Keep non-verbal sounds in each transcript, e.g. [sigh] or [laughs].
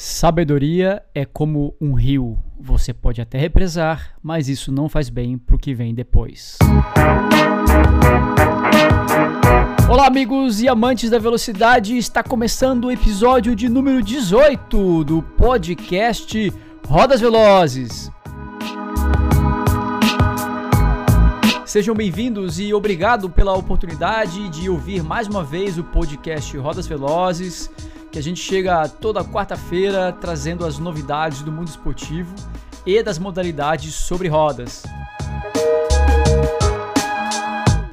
Sabedoria é como um rio. Você pode até represar, mas isso não faz bem para o que vem depois. Olá, amigos e amantes da velocidade. Está começando o episódio de número 18 do podcast Rodas Velozes. Sejam bem-vindos e obrigado pela oportunidade de ouvir mais uma vez o podcast Rodas Velozes que a gente chega toda quarta-feira trazendo as novidades do mundo esportivo e das modalidades sobre rodas.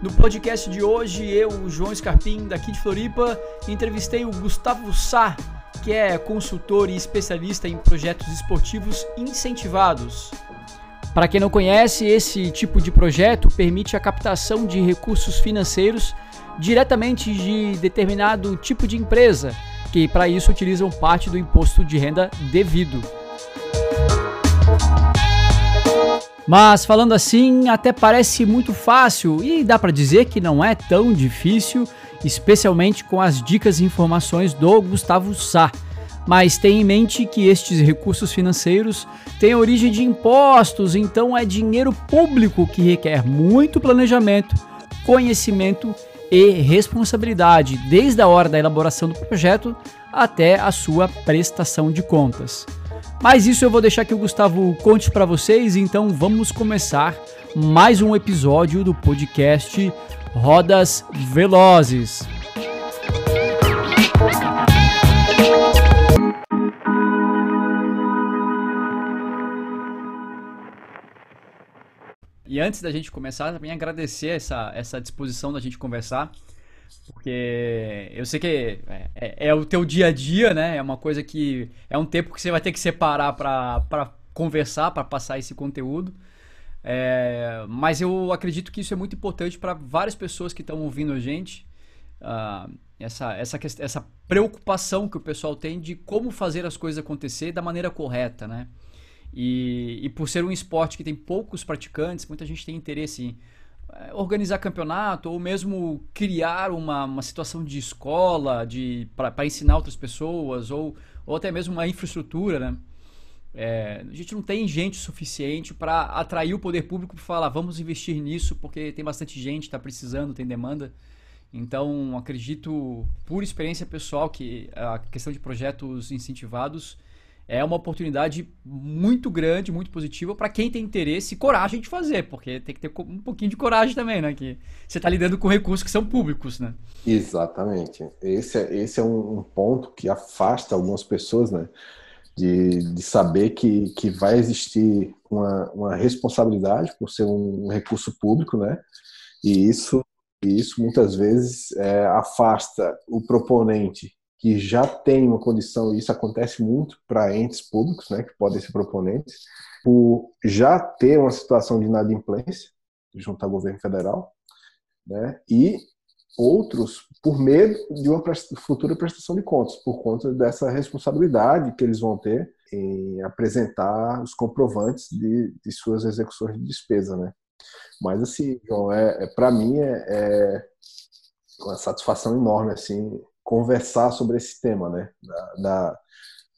No podcast de hoje, eu, João Scarpim, daqui de Floripa, entrevistei o Gustavo Sá, que é consultor e especialista em projetos esportivos incentivados. Para quem não conhece, esse tipo de projeto permite a captação de recursos financeiros diretamente de determinado tipo de empresa que para isso utilizam parte do imposto de renda devido. Mas falando assim, até parece muito fácil e dá para dizer que não é tão difícil, especialmente com as dicas e informações do Gustavo Sá. Mas tenha em mente que estes recursos financeiros têm origem de impostos, então é dinheiro público que requer muito planejamento, conhecimento e responsabilidade desde a hora da elaboração do projeto até a sua prestação de contas. Mas isso eu vou deixar que o Gustavo conte para vocês, então vamos começar mais um episódio do podcast Rodas Velozes. E antes da gente começar, também agradecer essa, essa disposição da gente conversar, porque eu sei que é, é, é, o teu dia a dia, né? É uma coisa que é um tempo que você vai ter que separar para conversar, para passar esse conteúdo. É, mas eu acredito que isso é muito importante para várias pessoas que estão ouvindo a gente. Uh, essa, essa, essa preocupação que o pessoal tem de como fazer as coisas acontecer da maneira correta, né? E, e por ser um esporte que tem poucos praticantes, muita gente tem interesse em eh, organizar campeonato ou mesmo criar uma, uma situação de escola de para ensinar outras pessoas ou, ou até mesmo uma infraestrutura, né? É, a gente não tem gente suficiente para atrair o poder público para falar vamos investir nisso porque tem bastante gente, está precisando, tem demanda. Então acredito, por experiência pessoal, que a questão de projetos incentivados é uma oportunidade muito grande, muito positiva para quem tem interesse e coragem de fazer, porque tem que ter um pouquinho de coragem também, né? Que você está lidando com recursos que são públicos, né? Exatamente. Esse é, esse é um, ponto que afasta algumas pessoas, né? De, de saber que, que vai existir uma, uma responsabilidade por ser um recurso público, né? E isso, isso muitas vezes é, afasta o proponente que já tem uma condição, e isso acontece muito para entes públicos, né, que podem ser proponentes, por já ter uma situação de inadimplência junto ao governo federal, né, e outros por medo de uma futura prestação de contas, por conta dessa responsabilidade que eles vão ter em apresentar os comprovantes de, de suas execuções de despesa, né. Mas assim, João, é, é para mim é, é uma satisfação enorme assim conversar sobre esse tema, né, da, da,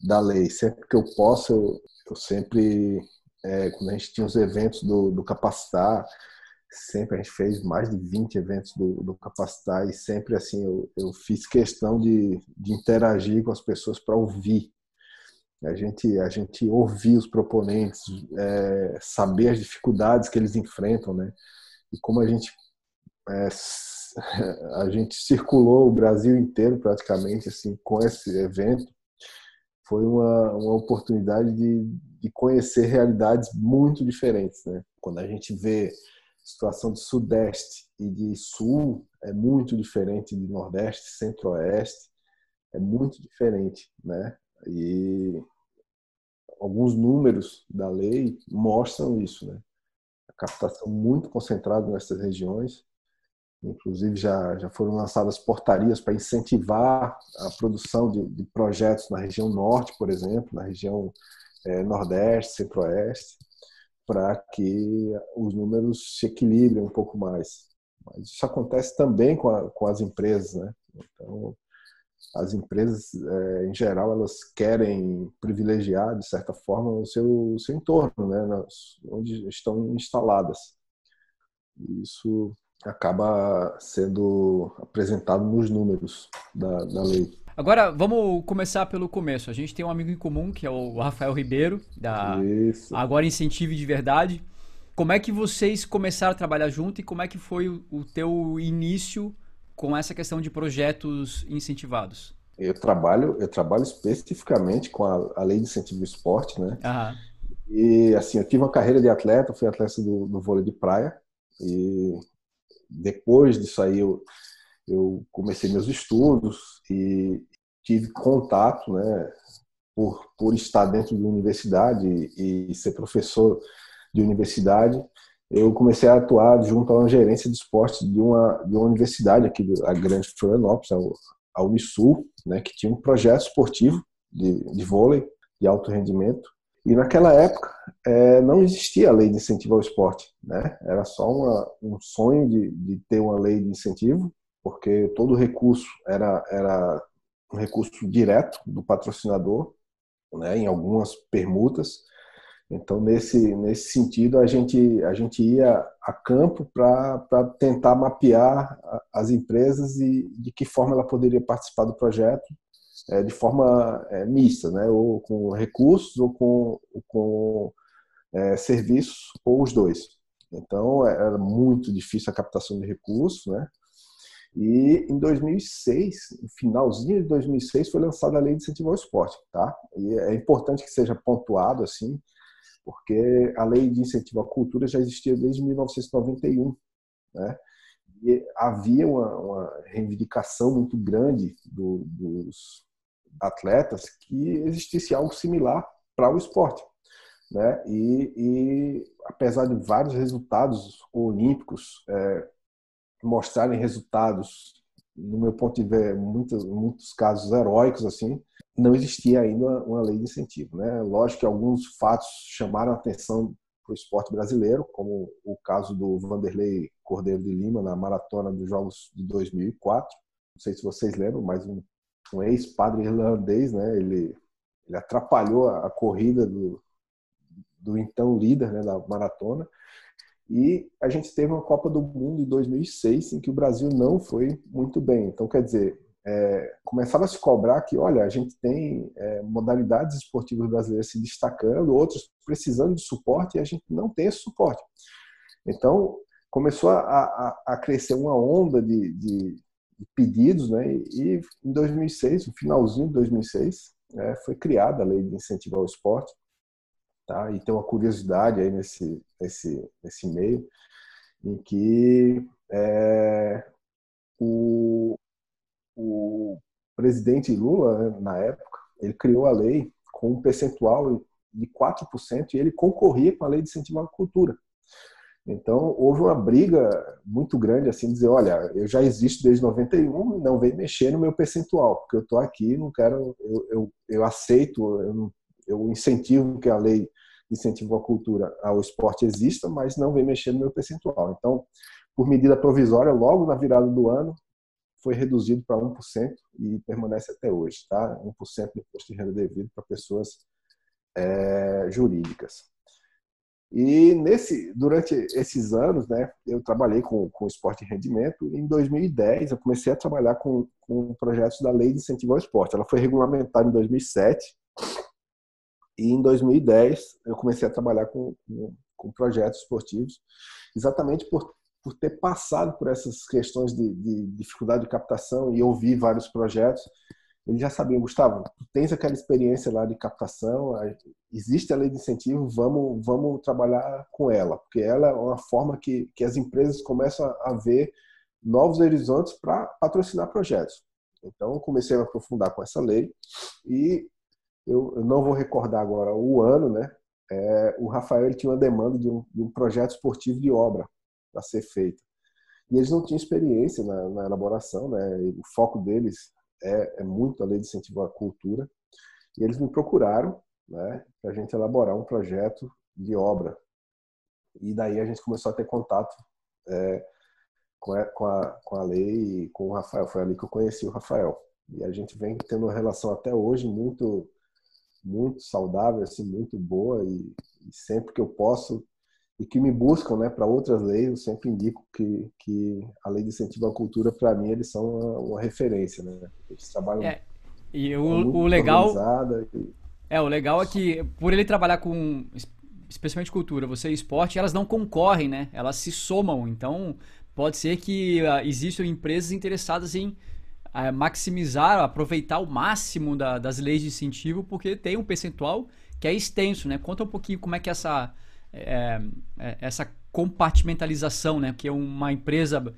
da lei. Sempre que eu posso, eu, eu sempre, é, quando a gente tinha os eventos do, do Capacitar, sempre a gente fez mais de 20 eventos do, do Capacitar e sempre assim eu, eu fiz questão de, de interagir com as pessoas para ouvir. A gente, a gente ouvir os proponentes, é, saber as dificuldades que eles enfrentam, né? E como a gente é, [laughs] a gente circulou o Brasil inteiro praticamente assim com esse evento. Foi uma, uma oportunidade de, de conhecer realidades muito diferentes. Né? Quando a gente vê situação de Sudeste e de Sul, é muito diferente de Nordeste, Centro-Oeste, é muito diferente. Né? E alguns números da lei mostram isso. Né? A captação muito concentrada nessas regiões Inclusive, já, já foram lançadas portarias para incentivar a produção de, de, projetos na região norte, por exemplo, na região é, nordeste, centro-oeste, para que os números se equilibrem um pouco mais. Mas isso acontece também com, a, com as empresas, né? Então, as empresas, é, em geral, elas querem privilegiar, de certa forma, o seu, o seu entorno, né, onde estão instaladas. Isso acaba sendo apresentado nos números da, da lei. Agora, vamos começar pelo começo. A gente tem um amigo em comum, que é o Rafael Ribeiro, da Isso. Agora Incentive de Verdade. Como é que vocês começaram a trabalhar junto e como é que foi o teu início com essa questão de projetos incentivados? Eu trabalho, eu trabalho especificamente com a, a lei de incentivo ao esporte, né? Aham. E assim, eu tive uma carreira de atleta, fui atleta do, do vôlei de praia e depois disso aí eu, eu comecei meus estudos e tive contato, né, por, por estar dentro de universidade e, ser professor de universidade, eu comecei a atuar junto a uma gerência de esporte de uma, de uma universidade aqui, a Grande Florianópolis, a Unisul, né, que tinha um projeto esportivo de, de vôlei de alto rendimento. E naquela época é, não existia a lei de incentivo ao esporte, né? Era só uma, um sonho de, de ter uma lei de incentivo, porque todo recurso era, era um recurso direto do patrocinador, né? Em algumas permutas. Então, nesse, nesse sentido, a gente, a gente ia a campo para tentar mapear as empresas e de que forma ela poderia participar do projeto é, de forma é, mista, né? ou com recursos ou com, com é, serviços, ou os dois. Então, era muito difícil a captação de recursos, né? E em 2006, no finalzinho de 2006, foi lançada a Lei de Incentivo ao Esporte, tá? E é importante que seja pontuado assim, porque a lei de incentivo à cultura já existia desde 1991, né? E havia uma, uma reivindicação muito grande do, dos atletas que existisse algo similar para o esporte, né? E, e, apesar de vários resultados olímpicos é, mostrarem resultados, no meu ponto de ver, muitos, muitos casos heróicos assim, não existia ainda uma lei de incentivo. Né? Lógico que alguns fatos chamaram atenção para o esporte brasileiro, como o caso do Vanderlei Cordeiro de Lima na maratona dos Jogos de 2004. Não sei se vocês lembram, mas um, um ex-padre irlandês, né? ele, ele atrapalhou a, a corrida do, do então líder né, da maratona. E a gente teve uma Copa do Mundo em 2006 em que o Brasil não foi muito bem. Então, quer dizer, é, começava a se cobrar que, olha, a gente tem é, modalidades esportivas brasileiras se destacando, outras precisando de suporte e a gente não tem esse suporte. Então, começou a, a, a crescer uma onda de, de, pedidos, né? E em 2006, no finalzinho de 2006, é, foi criada a lei de incentivo ao esporte, tá? E tem uma curiosidade aí nesse, nesse, nesse meio, em que é, o, o presidente Lula, né, na época, ele criou a lei com um percentual de 4% e ele concorria com a lei de incentivo à cultura. Então, houve uma briga muito grande, assim, dizer, olha, eu já existo desde 91 e não vem mexer no meu percentual, porque eu estou aqui, não quero, eu, eu, eu aceito, eu, eu incentivo que a lei incentivo à cultura, ao esporte exista, mas não vem mexer no meu percentual. Então, por medida provisória, logo na virada do ano, foi reduzido para 1% e permanece até hoje, tá? 1% do imposto de renda devido para pessoas é, jurídicas. E nesse, durante esses anos, né, eu trabalhei com, com esporte e rendimento. Em 2010, eu comecei a trabalhar com, com projetos da Lei de Incentivo ao Esporte. Ela foi regulamentada em 2007 e em 2010 eu comecei a trabalhar com, com, com projetos esportivos, exatamente por por ter passado por essas questões de, de dificuldade de captação e ouvir vários projetos, eles já sabiam, Gustavo, tu tens aquela experiência lá de captação, existe a lei de incentivo, vamos, vamos trabalhar com ela, porque ela é uma forma que, que as empresas começam a, a ver novos horizontes para patrocinar projetos. Então, comecei a me aprofundar com essa lei e eu, eu não vou recordar agora o ano, né? É, o Rafael tinha uma demanda de um, de um projeto esportivo de obra a ser feita. E eles não tinham experiência na, na elaboração, né? o foco deles é, é, muito a lei de incentivo à cultura. E eles me procuraram né, para a gente elaborar um projeto de obra. E daí a gente começou a ter contato é, com, a, com, a, lei e com o Rafael. Foi ali que eu conheci o Rafael. E a gente vem tendo uma relação até hoje muito muito saudável, assim, muito boa e, e sempre que eu posso e que me buscam né, para outras leis, eu sempre indico que, que a lei de incentivo à cultura, para mim, eles são uma, uma, referência. Né? Eles trabalham. É, e o, o legal. E... É, o legal é que, por ele trabalhar com especialmente cultura, você e esporte, elas não concorrem, né? Elas se somam. Então, pode ser que uh, existam empresas interessadas em uh, maximizar, aproveitar o máximo da, das leis de incentivo, porque tem um percentual que é extenso, né? Conta um pouquinho como é que essa, é, é, essa compartimentalização, né? Que é uma empresa,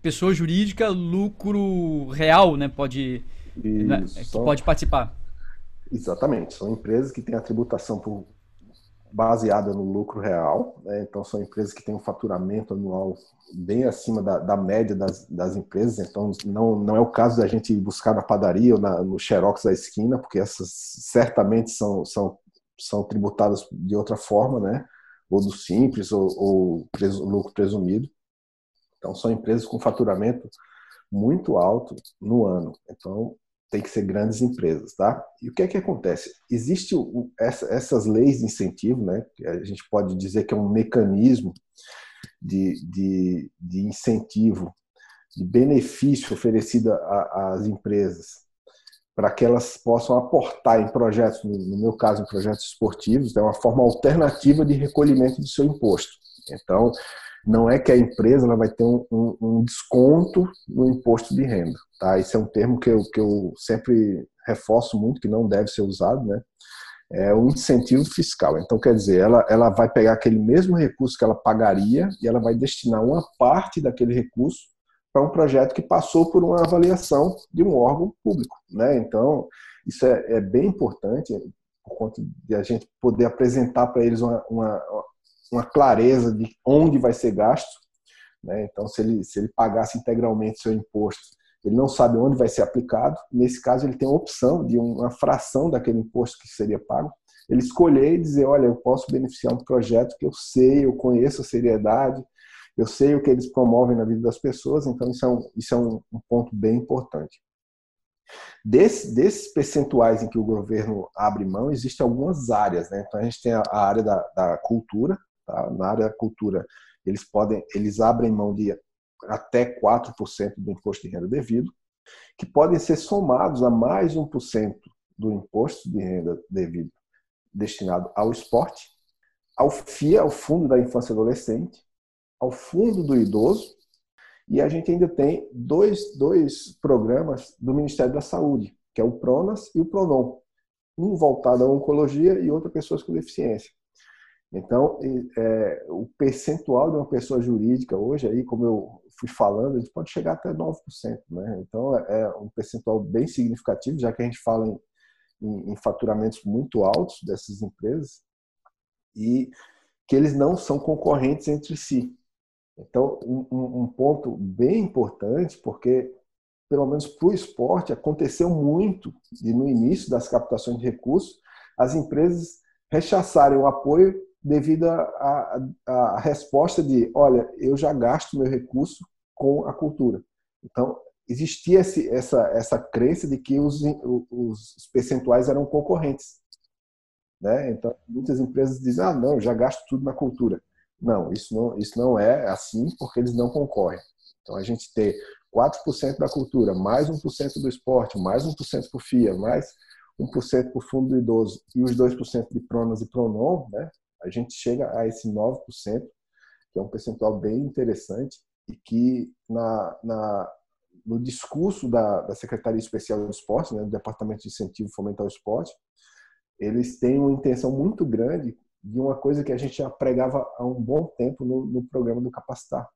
pessoa jurídica, lucro real, né? Pode, né? que pode participar. Exatamente. São empresas que têm a tributação por baseada no lucro real. Né? Então, são empresas que têm um faturamento anual bem acima da, da média das, das, empresas. Então, não, não é o caso da gente buscar na padaria ou na, no xerox da esquina, porque essas certamente são, são, são tributadas de outra forma, né? Ou do simples, ou, ou preso, lucro presumido. Então, são empresas com faturamento muito alto no ano. Então, tem que ser grandes empresas, tá? E o que é que acontece? Existe o, essa, essas leis de incentivo, né? A gente pode dizer que é um mecanismo de, de, de incentivo, de benefício oferecido às empresas para que elas possam aportar em projetos, no meu caso, em projetos esportivos, é uma forma alternativa de recolhimento do seu imposto. Então, não é que a empresa ela vai ter um, um, desconto no imposto de renda. Tá? Esse é um termo que eu, que eu sempre reforço muito, que não deve ser usado, né? É um incentivo fiscal. Então, quer dizer, ela, ela vai pegar aquele mesmo recurso que ela pagaria e ela vai destinar uma parte daquele recurso para um projeto que passou por uma avaliação de um órgão público. Né? Então, isso é, é bem importante por conta de a gente poder apresentar para eles uma, uma, uma clareza de onde vai ser gasto. Né? Então, se ele, se ele pagasse integralmente seu imposto, ele não sabe onde vai ser aplicado. Nesse caso, ele tem a opção de uma fração daquele imposto que seria pago. Ele escolher e dizer: olha, eu posso beneficiar um projeto que eu sei, eu conheço a seriedade, eu sei o que eles promovem na vida das pessoas, então isso é um, isso é um, um ponto bem importante. Desse, desses percentuais em que o governo abre mão, existem algumas áreas. Né? Então a gente tem a, a área da, da cultura, Tá? Na área da cultura, eles podem, eles abrem mão de até 4% do imposto de renda devido, que podem ser somados a mais 1% do imposto de renda devido destinado ao esporte, ao FIA, ao Fundo da Infância e Adolescente, ao Fundo do Idoso, e a gente ainda tem dois, dois programas do Ministério da Saúde, que é o PRONAS e o PRONOM, um voltado à oncologia e outro a pessoas com deficiência. Então, é, o percentual de uma pessoa jurídica hoje, aí, como eu fui falando, a gente pode chegar até 9%. Né? Então, é, é um percentual bem significativo, já que a gente fala em, em, em faturamentos muito altos dessas empresas e que eles não são concorrentes entre si. Então, um, um ponto bem importante, porque, pelo menos para o esporte, aconteceu muito, e no início das captações de recursos, as empresas rechaçarem o apoio devido à resposta de, olha, eu já gasto meu recurso com a cultura. Então, existia esse, essa, essa crença de que os, os percentuais eram concorrentes. Né? Então, muitas empresas dizem, ah, não, eu já gasto tudo na cultura. Não, isso não, isso não é assim porque eles não concorrem. Então, a gente ter 4% da cultura, mais 1% do esporte, mais 1% para o FIA, mais 1% para o fundo do idoso e os 2% de Pronas e Pronom, né? a gente chega a esse 9%, que é um percentual bem interessante e que na, na no discurso da, da Secretaria Especial do Esporte, né, do Departamento de Incentivo e Fomentar o Esporte, eles têm uma intenção muito grande de uma coisa que a gente já pregava há um bom tempo no, no programa do Capacitar,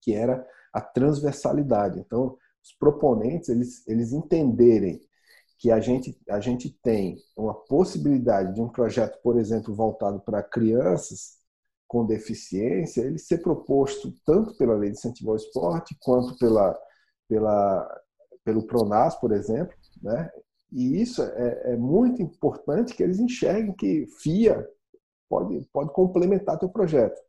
que era a transversalidade. Então, os proponentes, eles, eles entenderem que a gente, a gente tem uma possibilidade de um projeto, por exemplo, voltado para crianças com deficiência, ele ser proposto tanto pela Lei de Incentivo ao Esporte, quanto pela, pela, pelo PRONAS, por exemplo, né? E isso é, é muito importante que eles enxerguem que FIA pode, pode complementar teu projeto.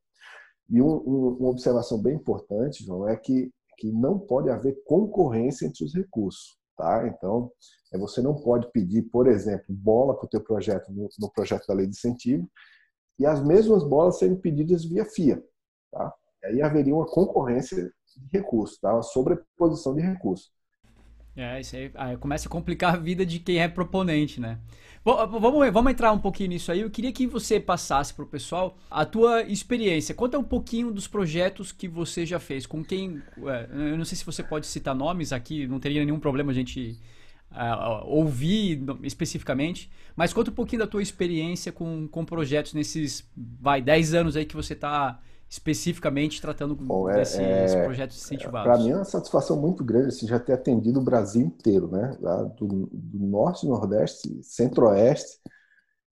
E um, um, uma observação bem importante, João, é que, que não pode haver concorrência entre os recursos. tá? Então, é, você não pode pedir, por exemplo, bola para o teu projeto no, no, projeto da lei de incentivo e as mesmas bolas serem pedidas via FIA, tá? Aí haveria uma concorrência de recursos, tá? Uma sobreposição de recursos. É, isso aí, aí, começa a complicar a vida de quem é proponente, né? Vamos, vamos entrar um pouquinho nisso aí. Eu queria que você passasse para o pessoal a tua experiência. Conta um pouquinho dos projetos que você já fez. Com quem. Eu não sei se você pode citar nomes aqui, não teria nenhum problema a gente uh, ouvir especificamente. Mas conta um pouquinho da tua experiência com, com projetos nesses, vai, 10 anos aí que você está especificamente tratando Bom, é, desses é, projetos incentivados? Para mim é uma satisfação muito grande assim, já ter atendido o Brasil inteiro, né? do, do norte, nordeste, centro-oeste.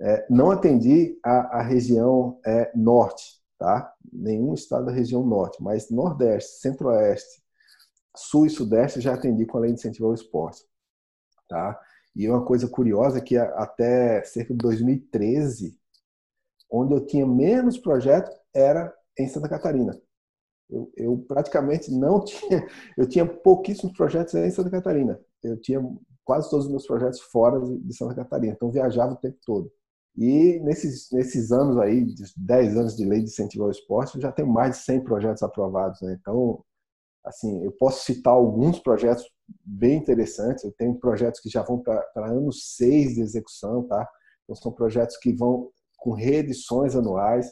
É, não atendi a, a região é, norte, tá? Nenhum estado da região norte, mas nordeste, centro-oeste, sul e sudeste já atendi com a lei de incentivo ao esporte, tá? E uma coisa curiosa é que até cerca de 2013, onde eu tinha menos projetos, era em Santa Catarina. Eu, eu, praticamente não [laughs] tinha, eu tinha pouquíssimos projetos em Santa Catarina. Eu tinha quase todos os meus projetos fora de Santa Catarina, então viajava o tempo todo. E nesses, nesses anos aí, 10 anos de lei de incentivo ao esporte, eu já tenho mais de 100 projetos aprovados. Né? Então, assim, eu posso citar alguns projetos bem interessantes. Eu tenho projetos que já vão para ano 6 de execução, tá? Então, são projetos que vão com reedições anuais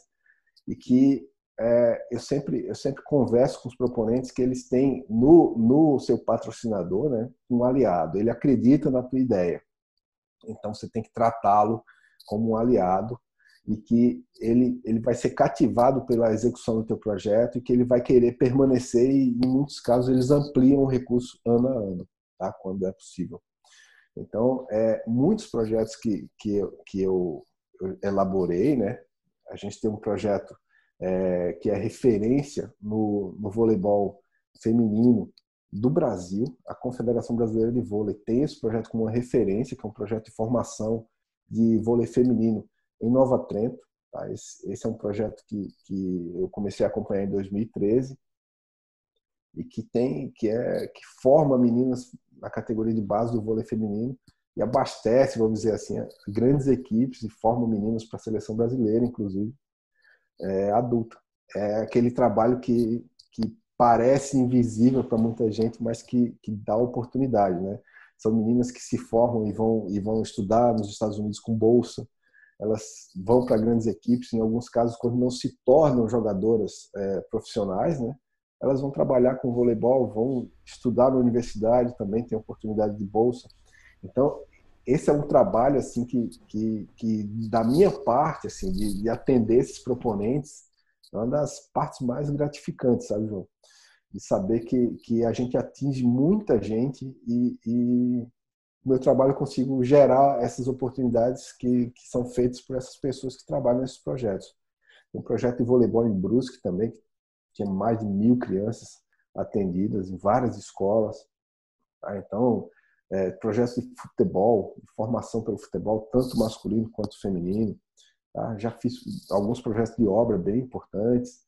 e que é, eu, sempre, eu sempre converso com os proponentes que eles têm no, no seu patrocinador né, um aliado. Ele acredita na tua ideia. Então você tem que tratá-lo como um aliado e que ele, ele vai ser cativado pela execução do teu projeto e que ele vai querer permanecer e, em muitos casos, eles ampliam o recurso ano a ano, tá? quando é possível. Então, é, muitos projetos que, que, eu, que eu, elaborei, né? a gente tem um projeto é, que é referência no, no voleibol feminino do Brasil. A Confederação Brasileira de Vôlei tem esse projeto como uma referência, que é um projeto de formação de vôlei feminino em Nova Trento. Tá? Esse, esse, é um projeto que, que eu comecei a acompanhar em 2013 e que tem que é que forma meninas na categoria de base do vôlei feminino e abastece, vamos dizer assim, grandes equipes e forma meninos para a seleção brasileira, inclusive é, adulta. É aquele trabalho que, que parece invisível para muita gente, mas que, que dá oportunidade, né? São meninas que se formam e vão, e vão estudar nos Estados Unidos com bolsa, elas vão para grandes equipes, em alguns casos, quando não se tornam jogadoras é, profissionais, né? Elas vão trabalhar com voleibol, vão estudar na universidade, também tem oportunidade de bolsa. Então, esse é um trabalho assim que, que, que da minha parte assim de, de, atender esses proponentes é uma das partes mais gratificantes sabe João de saber que, que a gente atinge muita gente e, e meu trabalho eu consigo gerar essas oportunidades que, que são feitas por essas pessoas que trabalham nesses projetos um projeto de voleibol em Brusque também que tinha mais de mil crianças atendidas em várias escolas tá? então é, projetos de futebol, de formação pelo futebol, tanto masculino quanto feminino. Tá? Já fiz alguns projetos de obra bem importantes.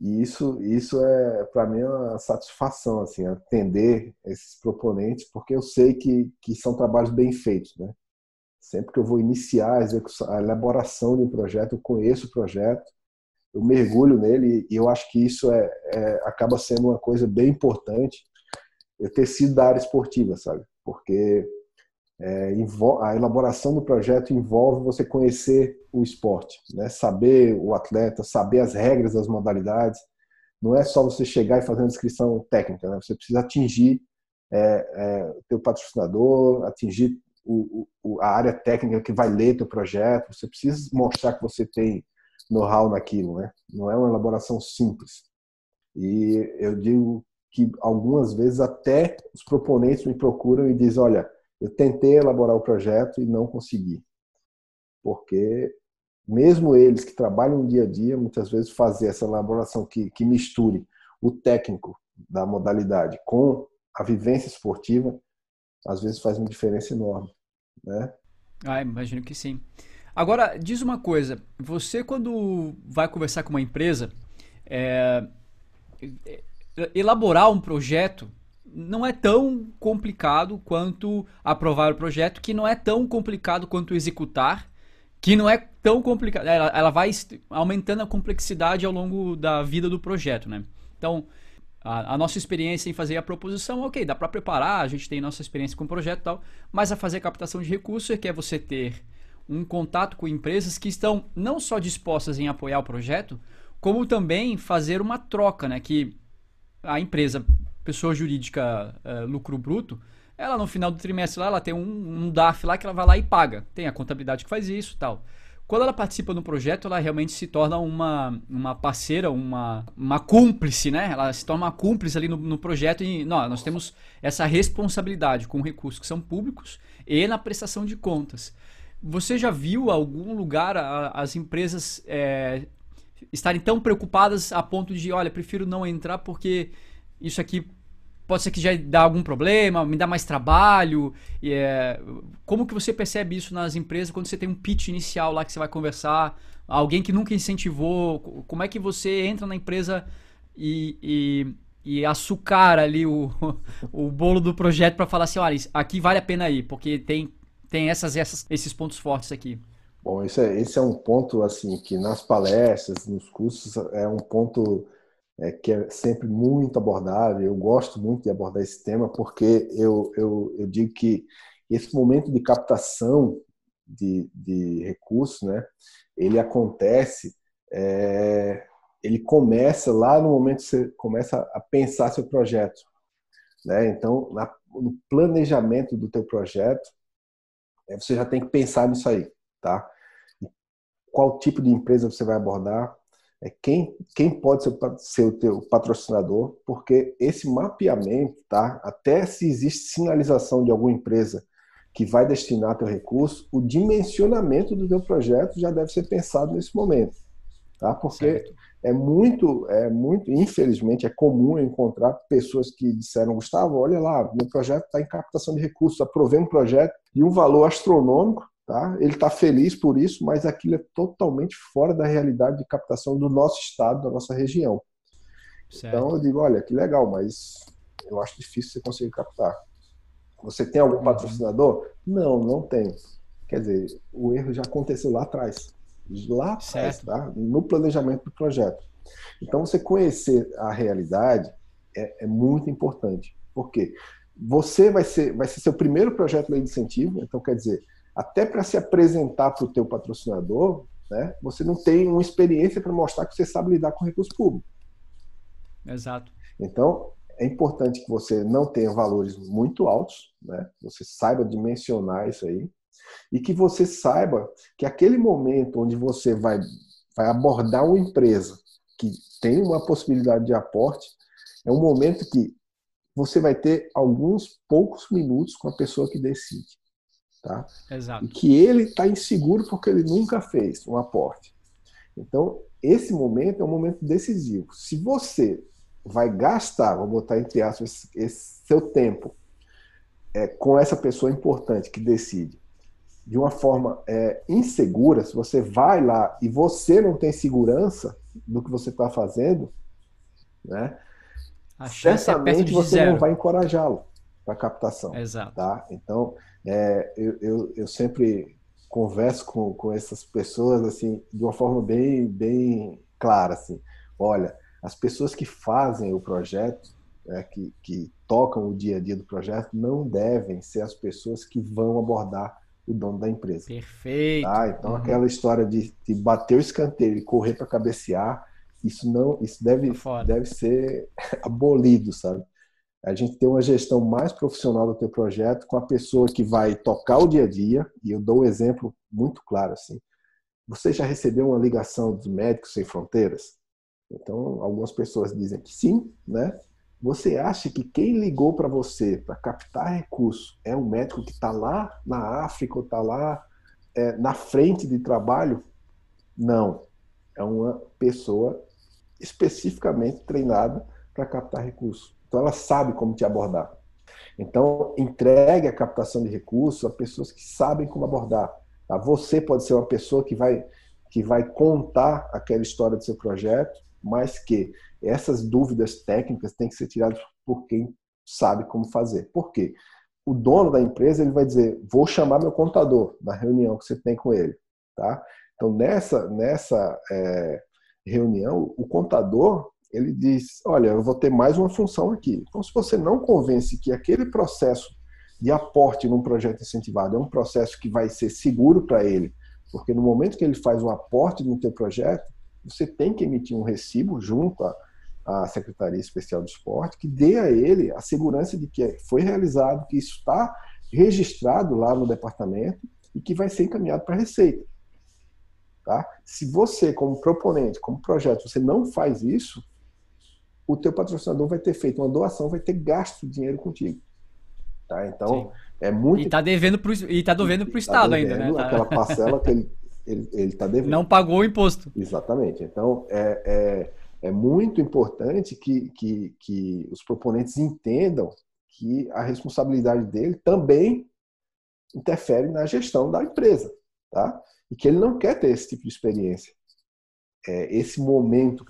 E isso, isso é, para mim, uma satisfação, assim, atender esses proponentes, porque eu sei que, que são trabalhos bem feitos, né? Sempre que eu vou iniciar a, execução, a elaboração de um projeto, eu conheço o projeto, eu mergulho nele e eu acho que isso é, é acaba sendo uma coisa bem importante eu ter sido da área esportiva, sabe? Porque é, a elaboração do projeto envolve você conhecer o esporte, né? saber o atleta, saber as regras das modalidades. Não é só você chegar e fazer uma descrição técnica, né? você precisa atingir é, é, teu patrocinador, atingir o, o, a área técnica que vai ler teu projeto. Você precisa mostrar que você tem know-how naquilo, né? Não é uma elaboração simples. E eu digo que algumas vezes até os proponentes me procuram e dizem: olha, eu tentei elaborar o projeto e não consegui. Porque mesmo eles que trabalham dia a dia, muitas vezes fazer essa elaboração que, que misture o técnico da modalidade com a vivência esportiva, às vezes faz uma diferença enorme, né? Ah, imagino que sim. Agora, diz uma coisa, você quando vai conversar com uma empresa, é, elaborar um projeto não é tão complicado quanto aprovar o projeto, que não é tão complicado quanto executar, que não é tão complicado. Ela, ela vai aumentando a complexidade ao longo da vida do projeto, né? Então, a, a, nossa experiência em fazer a proposição, ok, dá para preparar, a gente tem nossa experiência com o projeto e tal, mas a fazer captação de recursos é que é você ter um contato com empresas que estão não só dispostas em apoiar o projeto, como também fazer uma troca, né? Que a empresa, pessoa jurídica uh, lucro bruto, ela no final do trimestre lá, ela tem um, um DAF lá que ela vai lá e paga. Tem a contabilidade que faz isso tal. Quando ela participa do projeto, ela realmente se torna uma, uma parceira, uma, uma cúmplice, né? Ela se torna uma cúmplice ali no, no projeto e não, nós temos essa responsabilidade com recursos que são públicos e na prestação de contas. Você já viu algum lugar a, as empresas é, estarem tão preocupadas a ponto de, olha, prefiro não entrar porque isso aqui pode ser que já dá algum problema, me dá mais trabalho. É, como que você percebe isso nas empresas quando você tem um pitch inicial lá que você vai conversar, alguém que nunca incentivou, como é que você entra na empresa e, e, e açucara ali o, [laughs] o bolo do projeto para falar assim, olha, aqui vale a pena ir, porque tem, tem essas, essas, esses pontos fortes aqui. Bom, esse é, esse é um ponto assim que nas palestras, nos cursos, é um ponto é, que é sempre muito abordado. Eu gosto muito de abordar esse tema porque eu, eu, eu digo que esse momento de captação de, de recursos, né, ele acontece, é, ele começa lá no momento que você começa a pensar seu projeto. Né? Então, na, no planejamento do teu projeto, é, você já tem que pensar nisso aí tá? Qual tipo de empresa você vai abordar? É quem, quem pode ser, ser o teu patrocinador? Porque esse mapeamento, tá? Até se existe sinalização de alguma empresa que vai destinar teu recurso, o dimensionamento do teu projeto já deve ser pensado nesse momento, tá? Porque certo. é muito, é muito, infelizmente, é comum encontrar pessoas que disseram, Gustavo, olha lá, meu projeto está em captação de recursos, aprovei um projeto de um valor astronômico, Tá? Ele está feliz por isso, mas aquilo é totalmente fora da realidade de captação do nosso estado, da nossa região. Certo. Então eu digo, olha, que legal, mas eu acho difícil você conseguir captar. Você tem algum uhum. patrocinador? Não, não tem. Quer dizer, o erro já aconteceu lá atrás. Lá atrás, tá? no planejamento do projeto. Então, você conhecer a realidade é, é muito importante. Por quê? Você vai ser, vai ser seu primeiro projeto de incentivo, então quer dizer, até para se apresentar para o teu patrocinador, né, você não tem uma experiência para mostrar que você sabe lidar com recurso público. Exato. Então, é importante que você não tenha valores muito altos, né? Você saiba dimensionar isso aí e que você saiba que aquele momento onde você vai vai abordar uma empresa que tem uma possibilidade de aporte é um momento que você vai ter alguns poucos minutos com a pessoa que decide. Tá? Exato. E que ele está inseguro porque ele nunca fez um aporte. Então, esse momento é um momento decisivo. Se você vai gastar, vou botar entre aspas, esse seu tempo é, com essa pessoa importante que decide de uma forma é, insegura, se você vai lá e você não tem segurança do que você está fazendo, né? A certamente é você zero. não vai encorajá-lo para captação. Exato. Tá? Então, é, eu, eu, eu, sempre converso com, com essas pessoas assim de uma forma bem, bem clara. Assim. Olha, as pessoas que fazem o projeto, né, que, que tocam o dia a dia do projeto, não devem ser as pessoas que vão abordar o dono da empresa. Perfeito. Tá? Então, uhum. aquela história de, de bater o escanteio e correr para cabecear, isso não, isso deve, deve ser [laughs] abolido, sabe? A gente ter uma gestão mais profissional do teu projeto com a pessoa que vai tocar o dia a dia, e eu dou um exemplo muito claro assim. Você já recebeu uma ligação dos Médicos Sem Fronteiras? Então, algumas pessoas dizem que sim, né? Você acha que quem ligou para você para captar recurso é um médico que está lá na África ou está lá é, na frente de trabalho? Não. É uma pessoa especificamente treinada para captar recurso. Então ela sabe como te abordar. Então entregue a captação de recursos a pessoas que sabem como abordar. Tá? Você pode ser uma pessoa que vai que vai contar aquela história do seu projeto, mas que essas dúvidas técnicas têm que ser tiradas por quem sabe como fazer. Por quê? O dono da empresa ele vai dizer: vou chamar meu contador na reunião que você tem com ele, tá? Então nessa nessa é, reunião o contador ele diz: olha, eu vou ter mais uma função aqui. Então se você não convence que aquele processo de aporte num projeto incentivado é um processo que vai ser seguro para ele, porque no momento que ele faz o aporte no teu projeto, você tem que emitir um recibo junto à, à Secretaria Especial do Esporte que dê a ele a segurança de que foi realizado, que isso está registrado lá no departamento e que vai ser encaminhado para a Receita. Tá? Se você, como proponente, como projeto, você não faz isso, o teu patrocinador vai ter feito uma doação, vai ter gasto dinheiro contigo. Tá? Então, Sim. é muito. E está devendo para e tá devendo pro tá Estado tá ainda, né? Tá... Aquela parcela que ele ele está devendo. Não pagou o imposto. Exatamente. Então, é, é, é muito importante que, que, que os proponentes entendam que a responsabilidade dele também interfere na gestão da empresa, tá? E que ele não quer ter esse tipo de experiência. É, esse momento,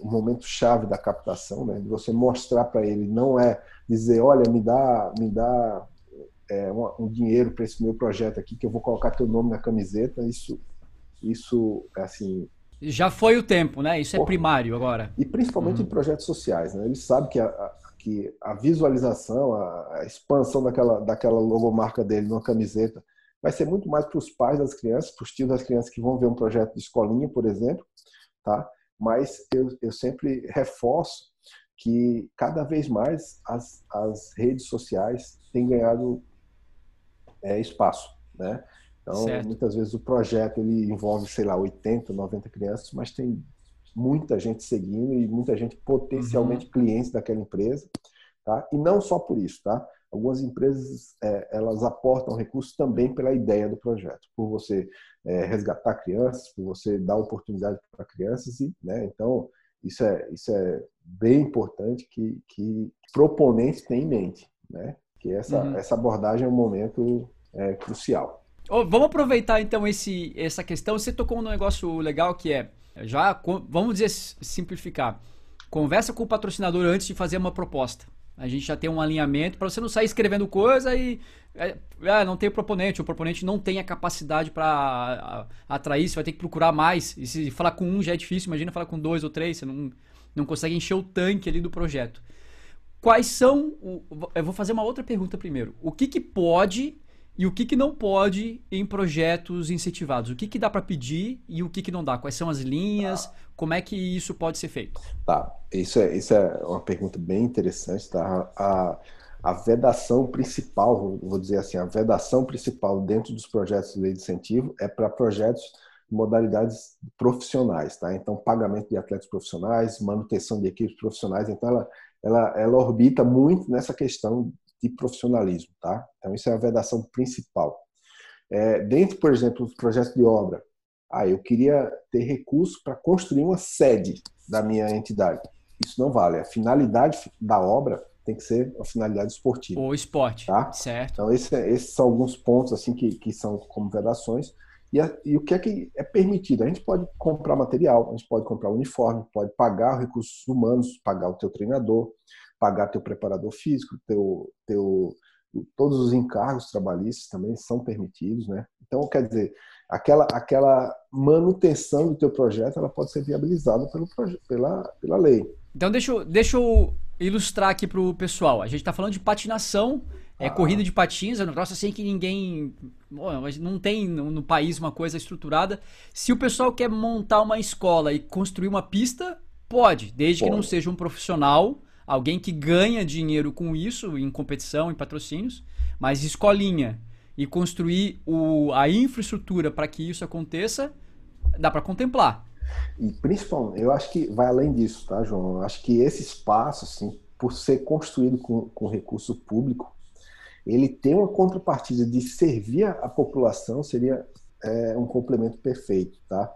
o momento chave da captação, né, de você mostrar para ele, não é dizer, olha, me dá, me dá é, um, um, dinheiro para esse meu projeto aqui que eu vou colocar teu nome na camiseta. Isso, isso, assim. Já foi o tempo, né? Isso é primário agora. E principalmente uhum. em projetos sociais, né? Ele sabe que a, a, que a visualização, a, a expansão daquela, daquela logomarca dele numa camiseta vai ser muito mais para os pais das crianças, para os tios das crianças que vão ver um projeto de escolinha, por exemplo, tá? Mas eu, eu sempre reforço que cada vez mais as, as redes sociais têm ganhado é, espaço, né? Então, certo. muitas vezes o projeto ele envolve, sei lá, 80, 90 crianças, mas tem muita gente seguindo e muita gente potencialmente uhum. clientes daquela empresa, tá? E não só por isso, tá? Algumas empresas é, elas aportam recursos também pela ideia do projeto, por você é, resgatar crianças, por você dar oportunidade para crianças e, né? Então isso é isso é bem importante que que proponentes têm em mente, né? Que essa uhum. essa abordagem é um momento é, crucial. Oh, vamos aproveitar então esse, essa questão. Você tocou num negócio legal que é já vamos dizer simplificar. Conversa com o patrocinador antes de fazer uma proposta. A gente já tem um alinhamento para você não sair escrevendo coisa e é, ah, não tem proponente, o proponente não tem a capacidade para atrair, você vai ter que procurar mais. E se falar com um já é difícil, imagina falar com dois ou três, você não, não consegue encher o tanque ali do projeto. Quais são. O, eu vou fazer uma outra pergunta primeiro. O que, que pode e o que, que não pode em projetos incentivados? O que, que dá para pedir e o que, que não dá? Quais são as linhas? Tá. Como é que isso pode ser feito? Tá, isso é, isso é uma pergunta bem interessante. Tá? A, a vedação principal, vou dizer assim, a vedação principal dentro dos projetos de lei de incentivo é para projetos de modalidades profissionais, tá? Então, pagamento de atletas profissionais, manutenção de equipes profissionais, então ela, ela, ela orbita muito nessa questão de profissionalismo, tá? Então isso é a vedação principal. É, dentro, por exemplo, dos projetos de obra, ah, eu queria ter recurso para construir uma sede da minha entidade. Isso não vale. A finalidade da obra tem que ser a finalidade esportiva. Ou esporte, tá? certo. Então esse, é, esses são alguns pontos assim que, que são como vedações. E, a, e, o que é que é permitido? A gente pode comprar material, a gente pode comprar uniforme, pode pagar recursos humanos, pagar o teu treinador, pagar teu preparador físico, teu, teu, todos os encargos trabalhistas também são permitidos, né? Então, quer dizer, aquela, aquela manutenção do teu projeto, ela pode ser viabilizada pelo, pela, pela lei. Então, deixa eu, deixa eu ilustrar aqui para o pessoal. A gente está falando de patinação, é ah. corrida de patins, é um negócio assim que ninguém. Não tem no país uma coisa estruturada. Se o pessoal quer montar uma escola e construir uma pista, pode, desde pode. que não seja um profissional alguém que ganha dinheiro com isso, em competição, em patrocínios, mas escolinha e construir o, a infraestrutura para que isso aconteça, dá para contemplar. E principalmente, eu acho que vai além disso, tá, João? Eu acho que esse espaço, assim, por ser construído com, com recurso público, ele tem uma contrapartida de servir a população, seria é, um complemento perfeito, tá?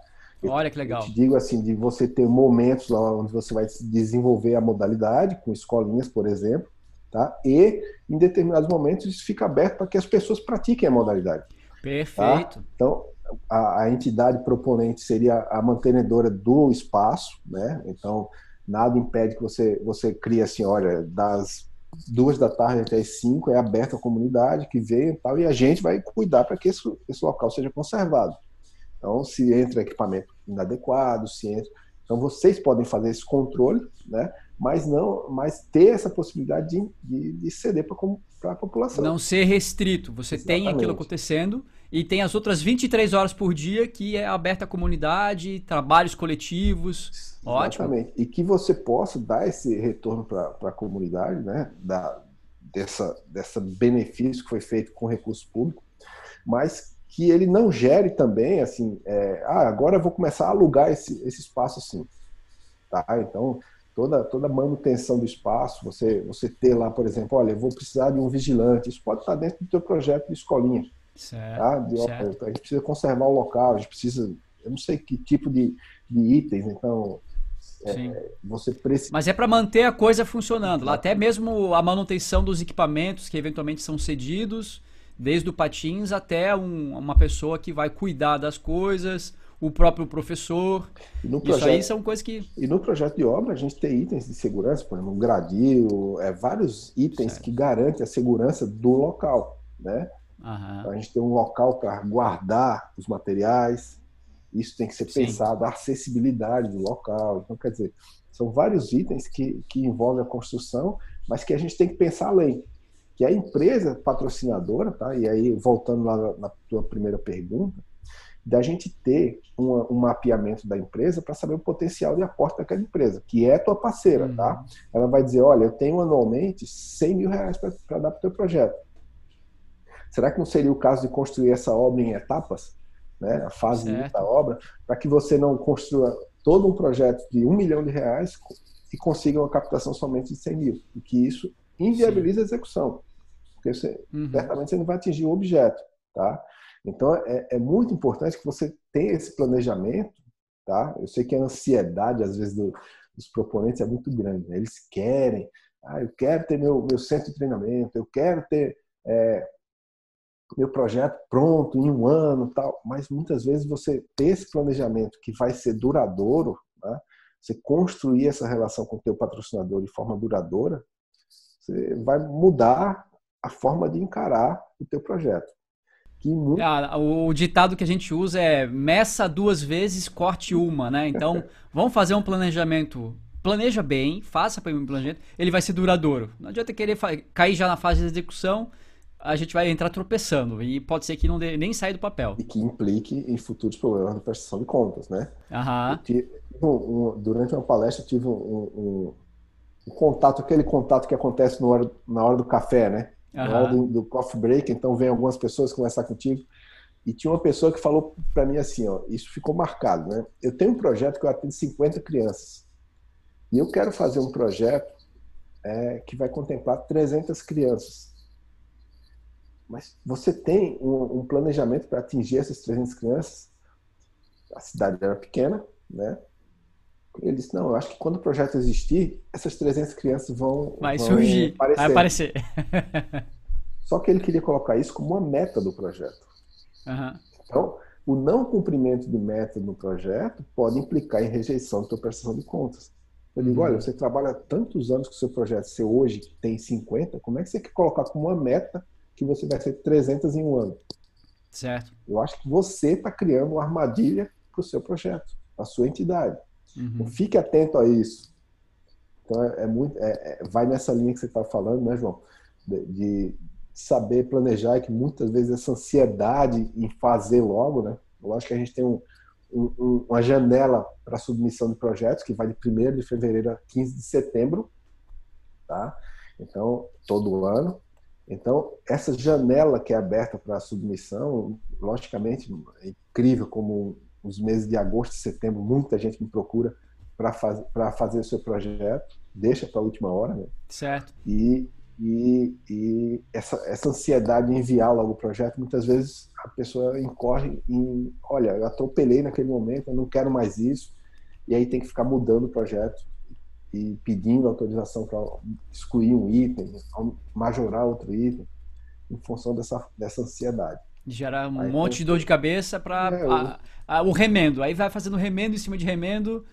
Olha que legal. Eu te digo assim, de você ter momentos lá onde você vai desenvolver a modalidade, com escolinhas, por exemplo, tá? E em determinados momentos isso fica aberto para que as pessoas pratiquem a modalidade. Tá? Perfeito. Tá? Então, a, a, entidade proponente seria a mantenedora do espaço, né? Então, nada impede que você, você crie assim, olha, das duas da tarde até as cinco, é aberto à comunidade que vem e tal, e a gente vai cuidar para que esse, esse local seja conservado. Então, se entra equipamento inadequado, se entra. Então, vocês podem fazer esse controle, né? mas não, mas ter essa possibilidade de, de, de ceder para a população. Não ser restrito. Você Exatamente. tem aquilo acontecendo e tem as outras 23 horas por dia que é aberta à comunidade, trabalhos coletivos. Exatamente. Ótimo. E que você possa dar esse retorno para a comunidade, né? Da, dessa, dessa benefício que foi feito com recurso público, mas que ele não gere também assim, é, ah, agora eu vou começar a alugar esse, esse espaço assim. Tá? Então, toda, toda manutenção do espaço, você, você ter lá, por exemplo, olha, eu vou precisar de um vigilante, isso pode estar dentro do teu projeto de escolinha. Certo, tá? de, certo. a gente precisa conservar o local, a gente precisa, eu não sei que tipo de, de itens, então é, você precisa. Mas é para manter a coisa funcionando. Lá até mesmo a manutenção dos equipamentos que eventualmente são cedidos, desde o patins até um, uma pessoa que vai cuidar das coisas, o próprio professor. Projeto, Isso aí são coisas que. E no projeto de obra a gente tem itens de segurança, por exemplo, um gradil, é, vários itens certo. que garantem a segurança do local. Né? Então, a gente tem um local para guardar os materiais, isso tem que ser Sim. pensado, a acessibilidade do local. Então, quer dizer, são vários itens que, que envolvem a construção, mas que a gente tem que pensar além. Que a empresa patrocinadora, tá? e aí voltando lá na, tua primeira pergunta, da gente ter uma, um mapeamento da empresa para saber o potencial de aporte daquela empresa, que é tua parceira, tá? uhum. tá? Ela vai dizer, olha, eu tenho anualmente 100 mil reais para dar para o teu projeto. Será que não seria o caso de construir essa obra em etapas? Né, a fase da obra, para que você não construa todo um projeto de um milhão de reais e consiga uma captação somente de 100 mil, e que isso inviabiliza Sim. a execução, porque você, uhum. certamente você não vai atingir o objeto, tá? Então é, é, muito importante que você tenha esse planejamento, tá? Eu sei que a ansiedade às vezes do, dos proponentes é muito grande, né? eles querem, ah, eu quero ter meu, meu centro de treinamento, eu quero ter é, meu projeto pronto em um ano, tal. Mas muitas vezes você ter esse planejamento que vai ser duradouro, né? você construir essa relação com o teu patrocinador de forma duradoura, você vai mudar a forma de encarar o teu projeto. Muito... Ah, o ditado que a gente usa é meça duas vezes, corte uma, né? Então, [laughs] vamos fazer um planejamento. Planeja bem, faça para um planejamento, ele vai ser duradouro. Não adianta querer cair já na fase de execução a gente vai entrar tropeçando e pode ser que não dê, nem saia do papel. E que implique em futuros problemas de prestação de contas, né? Tive, um, durante uma palestra, tive um, um, um, contato, aquele contato que acontece hora, na hora do café, né? Na hora do, do, coffee break, então vem algumas pessoas conversar contigo. E tinha uma pessoa que falou para mim assim, ó, isso ficou marcado, né? Eu tenho um projeto que eu atendo 50 crianças. E eu quero fazer um projeto é, que vai contemplar 300 crianças. Mas você tem um, um planejamento para atingir essas 300 crianças? A cidade era pequena, né? Ele disse, não, eu acho que quando o projeto existir, essas 300 crianças vão, vai vão surgir, aparecer. vai aparecer. [laughs] Só que ele queria colocar isso como uma meta do projeto. Uhum. Então, o não cumprimento de meta no projeto pode implicar em rejeição da tua prestação de contas. Eu digo, uhum. olha, você trabalha tantos anos com o seu projeto, você hoje tem 50, como é que você quer colocar como uma meta que você vai ser 300 em um ano. Certo. Eu acho que você está criando uma armadilha para o seu projeto, a sua entidade. Uhum. Fique atento a isso. Então, é, é muito, é, é, vai nessa linha que você está falando, né, João? De, de, saber planejar que muitas vezes essa ansiedade em fazer logo, né? Acho que a gente tem um, um, uma janela para submissão de projetos que vai de 1 de fevereiro a 15 de setembro, tá? Então, todo ano. Então, essa janela que é aberta para submissão, logicamente, é incrível como os meses de agosto e setembro, muita gente me procura para faz, fazer o seu projeto, deixa para a última hora, né? Certo. E, e, e essa, essa ansiedade de enviar logo o projeto, muitas vezes a pessoa incorre em, olha, eu atropelei naquele momento, eu não quero mais isso, e aí tem que ficar mudando o projeto e pedindo autorização para excluir um item, majorar outro item, em função dessa, dessa ansiedade. Gera um aí, monte de dor de cabeça para é, o remendo. Aí vai fazendo remendo em cima de remendo,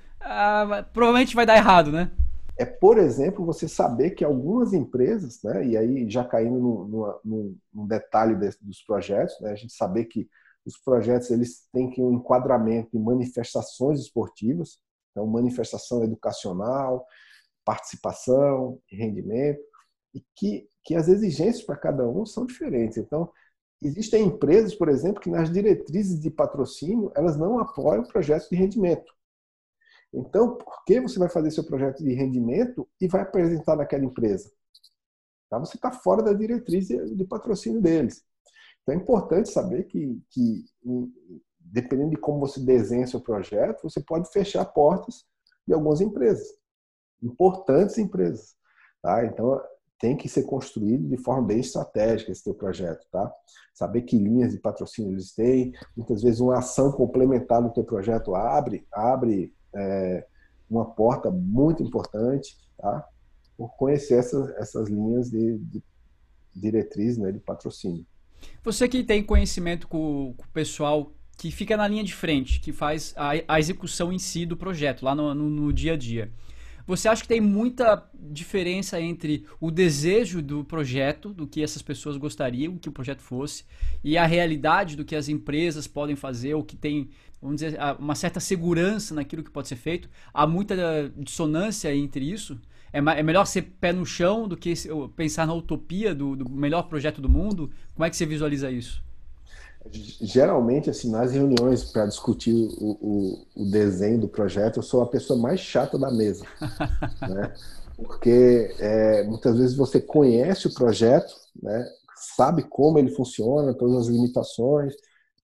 provavelmente vai dar errado, né? é, por exemplo, você saber que algumas empresas, né, e aí já caindo no, no, no detalhe desse, dos projetos, né, a gente saber que os projetos eles têm que um enquadramento em manifestações esportivas, então manifestação educacional, participação, rendimento, e que, que as exigências para cada um são diferentes. Então, existem empresas, por exemplo, que nas diretrizes de patrocínio elas não apoiam projetos de rendimento. Então, por que você vai fazer seu projeto de rendimento e vai apresentar naquela empresa? Tá? Você está fora da diretriz de patrocínio deles. Então, é importante saber que, que, dependendo de como você desenha seu projeto, você pode fechar portas de algumas empresas, importantes empresas. Tá? Então, tem que ser construído de forma bem estratégica esse teu projeto, tá? Saber que linhas de patrocínio eles têm, muitas vezes uma ação complementar no teu projeto abre, abre é, uma porta muito importante, tá? Por conhecer essas, essas linhas de, de diretriz, né, de patrocínio. Você que tem conhecimento com, com, o pessoal que fica na linha de frente, que faz a, a execução em si do projeto, lá no, no, no dia a dia. Você acha que tem muita diferença entre o desejo do projeto, do que essas pessoas gostariam que o projeto fosse, e a realidade do que as empresas podem fazer, ou que tem, vamos dizer, uma certa segurança naquilo que pode ser feito? Há muita dissonância entre isso? É, é melhor ser pé no chão do que pensar na utopia do, do melhor projeto do mundo? Como é que você visualiza isso? Geralmente, assim, nas reuniões para discutir o, o, o, desenho do projeto, eu sou a pessoa mais chata da mesa, [laughs] né? Porque é, muitas vezes você conhece o projeto, né? Sabe como ele funciona, todas as limitações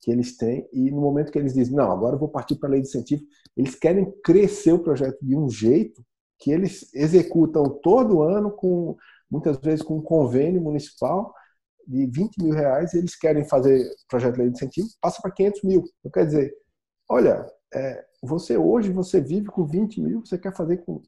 que eles têm, e no momento que eles dizem, não, agora eu vou partir para a lei de incentivo, eles querem crescer o projeto de um jeito que eles executam todo ano com muitas vezes com um convênio municipal de 20 mil reais e eles querem fazer projeto de lei de incentivo, passa para 500 mil. Então, quer dizer, olha, é, você hoje você vive com 20 mil, você quer fazer com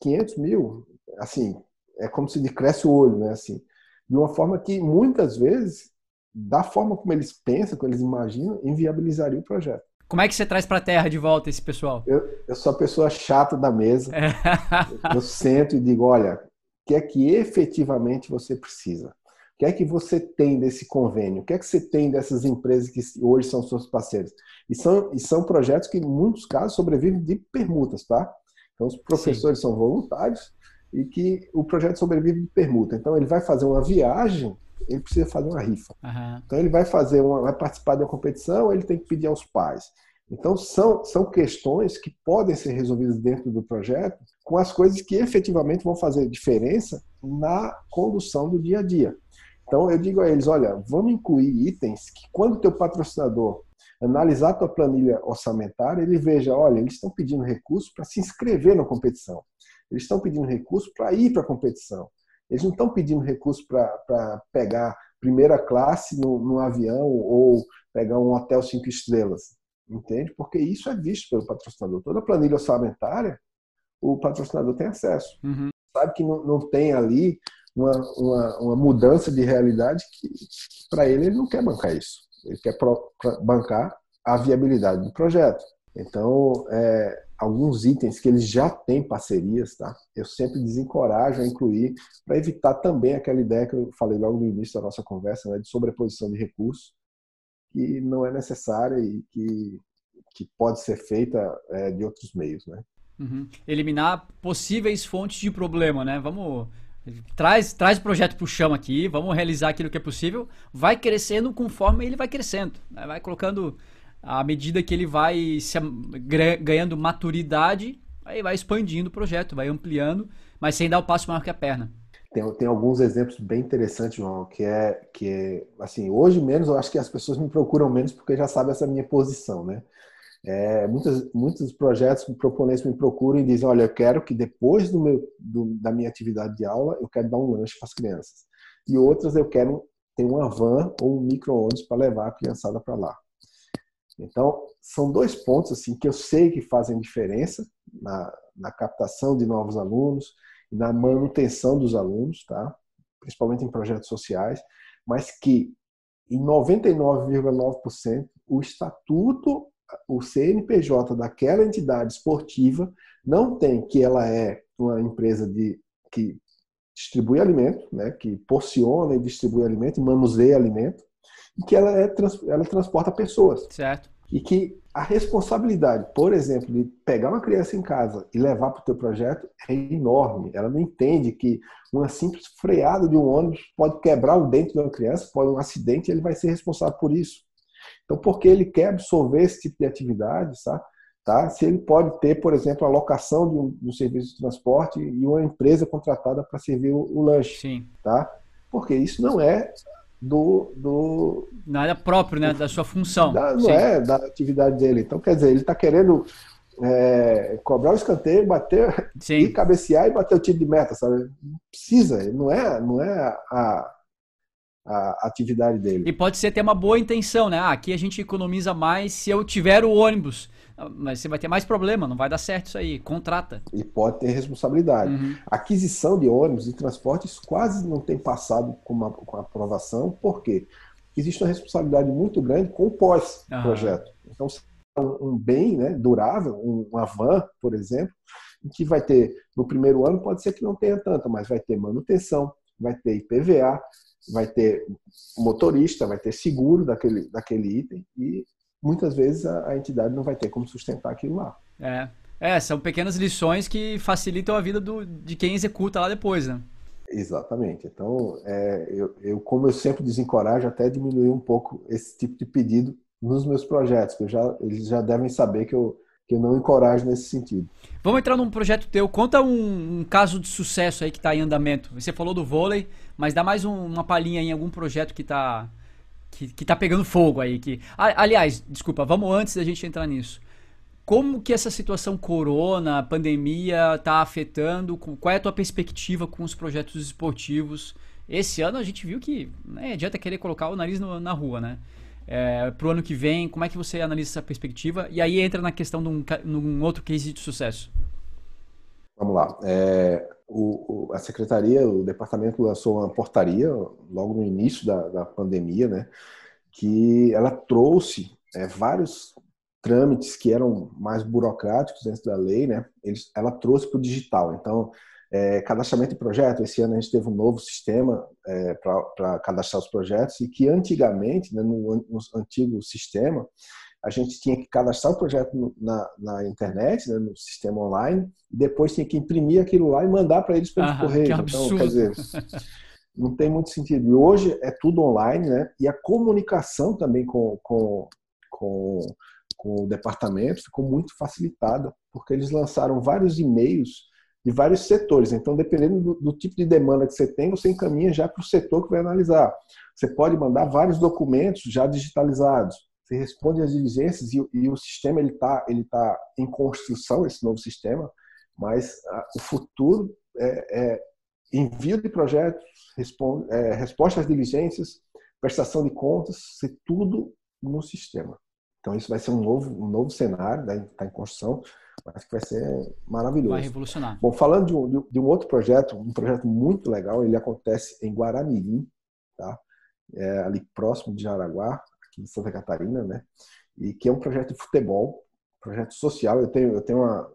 500 mil, assim, é como se cresce o olho, né? Assim, de uma forma que muitas vezes, da forma como eles pensam, como eles imaginam, inviabilizaria o projeto. Como é que você traz para a terra de volta esse pessoal? Eu, eu sou a pessoa chata da mesa. [laughs] Eu sento e digo, olha, o que é que efetivamente você precisa? O que é que você tem desse convênio? O que é que você tem dessas empresas que hoje são seus parceiros? E são, e são projetos que, em muitos casos, sobrevivem de permutas, tá? Então, os professores Sim. são voluntários e que o projeto sobrevive de permuta. Então, ele vai fazer uma viagem, ele precisa fazer uma rifa. Uhum. Então, ele vai fazer uma, vai participar de uma competição, ele tem que pedir aos pais. Então, são, são questões que podem ser resolvidas dentro do projeto com as coisas que efetivamente vão fazer diferença na condução do dia a dia. Então eu digo a eles, olha, vamos incluir itens que quando o teu patrocinador analisar a tua planilha orçamentária, ele veja, olha, eles estão pedindo recurso para se inscrever na competição. Eles estão pedindo recurso para ir para a competição. Eles não estão pedindo recurso para pegar primeira classe no, no, avião ou pegar um hotel cinco estrelas. Entende? Porque isso é visto pelo patrocinador. Toda a planilha orçamentária, o patrocinador tem acesso. Uhum. Sabe que não, não tem ali uma, uma, uma mudança de realidade que, para ele, ele não quer bancar isso. Ele quer pro, bancar a viabilidade do projeto. Então, é, alguns itens que eles já têm parcerias, tá? Eu sempre desencorajo a incluir para evitar também aquela ideia que eu falei logo no início da nossa conversa, né, de sobreposição de recursos, que não é necessária e que, que pode ser feita é, de outros meios, né? Uhum. Eliminar possíveis fontes de problema, né? Vamos Traz, traz o projeto para o chão aqui, vamos realizar aquilo que é possível. Vai crescendo conforme ele vai crescendo. Né? Vai colocando à medida que ele vai se, ganhando maturidade, aí vai expandindo o projeto, vai ampliando, mas sem dar o passo maior que a perna. Tem, tem alguns exemplos bem interessantes, João, que é, que é, assim, hoje menos, eu acho que as pessoas me procuram menos porque já sabem essa minha posição, né? É, muitos, muitos projetos proponentes me procuram e dizem, olha, eu quero que depois do meu, do, da minha atividade de aula, eu quero dar um lanche para as crianças. E outras eu quero ter uma van ou um micro-ônibus para levar a criançada para lá. Então, são dois pontos assim que eu sei que fazem diferença na, na captação de novos alunos e na manutenção dos alunos, tá? principalmente em projetos sociais, mas que em 99,9% o estatuto o CNPJ daquela entidade esportiva não tem que ela é uma empresa de, que distribui alimento, né, que porciona e distribui alimento, e manuseia alimento, e que ela, é, ela transporta pessoas. Certo. E que a responsabilidade, por exemplo, de pegar uma criança em casa e levar para o teu projeto é enorme. Ela não entende que uma simples freada de um ônibus pode quebrar o dente de uma criança, pode um acidente, e ele vai ser responsável por isso. Então, porque ele quer absorver esse tipo de atividade, sabe? Tá? Se ele pode ter, por exemplo, a locação de um, de um serviço de transporte e uma empresa contratada para servir o, o, lanche. Sim. Tá? Porque isso não é do. do Nada próprio, né? Da sua função. Da, não Sim. é da atividade dele. Então, quer dizer, ele está querendo é, cobrar o escanteio, bater Sim. e cabecear e bater o tiro de meta, sabe? Não precisa, não é, não é a, a atividade dele. E pode ser ter uma boa intenção, né? Ah, aqui a gente economiza mais se eu tiver o ônibus. Mas você vai ter mais problema, não vai dar certo isso aí. Contrata. E pode ter responsabilidade. Uhum. Aquisição de ônibus e transportes quase não tem passado com, uma, com aprovação, por quê? Existe uma responsabilidade muito grande com o pós-projeto. Uhum. Então, um, um bem né, durável, um, uma van, por exemplo, que vai ter, no primeiro ano, pode ser que não tenha tanto, mas vai ter manutenção, vai ter IPVA, vai ter motorista, vai ter seguro daquele, daquele item e muitas vezes a, a, entidade não vai ter como sustentar aquilo lá. É. é, são pequenas lições que facilitam a vida do, de quem executa lá depois, né? Exatamente. Então, é, eu, eu, como eu sempre desencorajo, até diminuir um pouco esse tipo de pedido nos meus projetos, que já, eles já devem saber que eu, que eu não encorajo nesse sentido. Vamos entrar num projeto teu. Conta um, um caso de sucesso aí que está em andamento. Você falou do vôlei, mas dá mais um, uma palhinha em algum projeto que está que, que tá pegando fogo aí. Que... Aliás, desculpa, vamos antes da gente entrar nisso. Como que essa situação corona, pandemia, está afetando? Qual é a tua perspectiva com os projetos esportivos? Esse ano a gente viu que não né, adianta querer colocar o nariz no, na rua, né? É, para o ano que vem, como é que você analisa essa perspectiva? E aí entra na questão de um, outro case de sucesso. Vamos lá. É, o, a secretaria, o departamento lançou uma portaria logo no início da, da pandemia, né, que ela trouxe é, vários trâmites que eram mais burocráticos dentro da lei, né, eles, ela trouxe para o digital. Então, é, cadastramento de projeto, esse ano a gente teve um novo sistema é, para cadastrar os projetos e que antigamente, né, no, no antigo sistema, a gente tinha que cadastrar o projeto na, na internet, né, no sistema online, e depois tinha que imprimir aquilo lá e mandar para eles pelo correio. Então, quer dizer, [laughs] não tem muito sentido. E hoje é tudo online, né? E a comunicação também com, com, com, com o departamento ficou muito facilitada, porque eles lançaram vários e-mails de vários setores. Então, dependendo do, do, tipo de demanda que você tem, você encaminha já para o setor que vai analisar. Você pode mandar vários documentos já digitalizados você responde às diligências e, e o sistema ele está ele tá em construção esse novo sistema mas a, o futuro é, é, envio de projetos responde, é, resposta às diligências prestação de contas tudo no sistema então isso vai ser um novo um novo cenário está né? em construção mas que vai ser maravilhoso vai revolucionar bom falando de um, de um outro projeto um projeto muito legal ele acontece em Guaramirim tá é, ali próximo de Jaraguá aqui em Santa Catarina, né? E que é um projeto de futebol, projeto social. Eu tenho, eu tenho uma,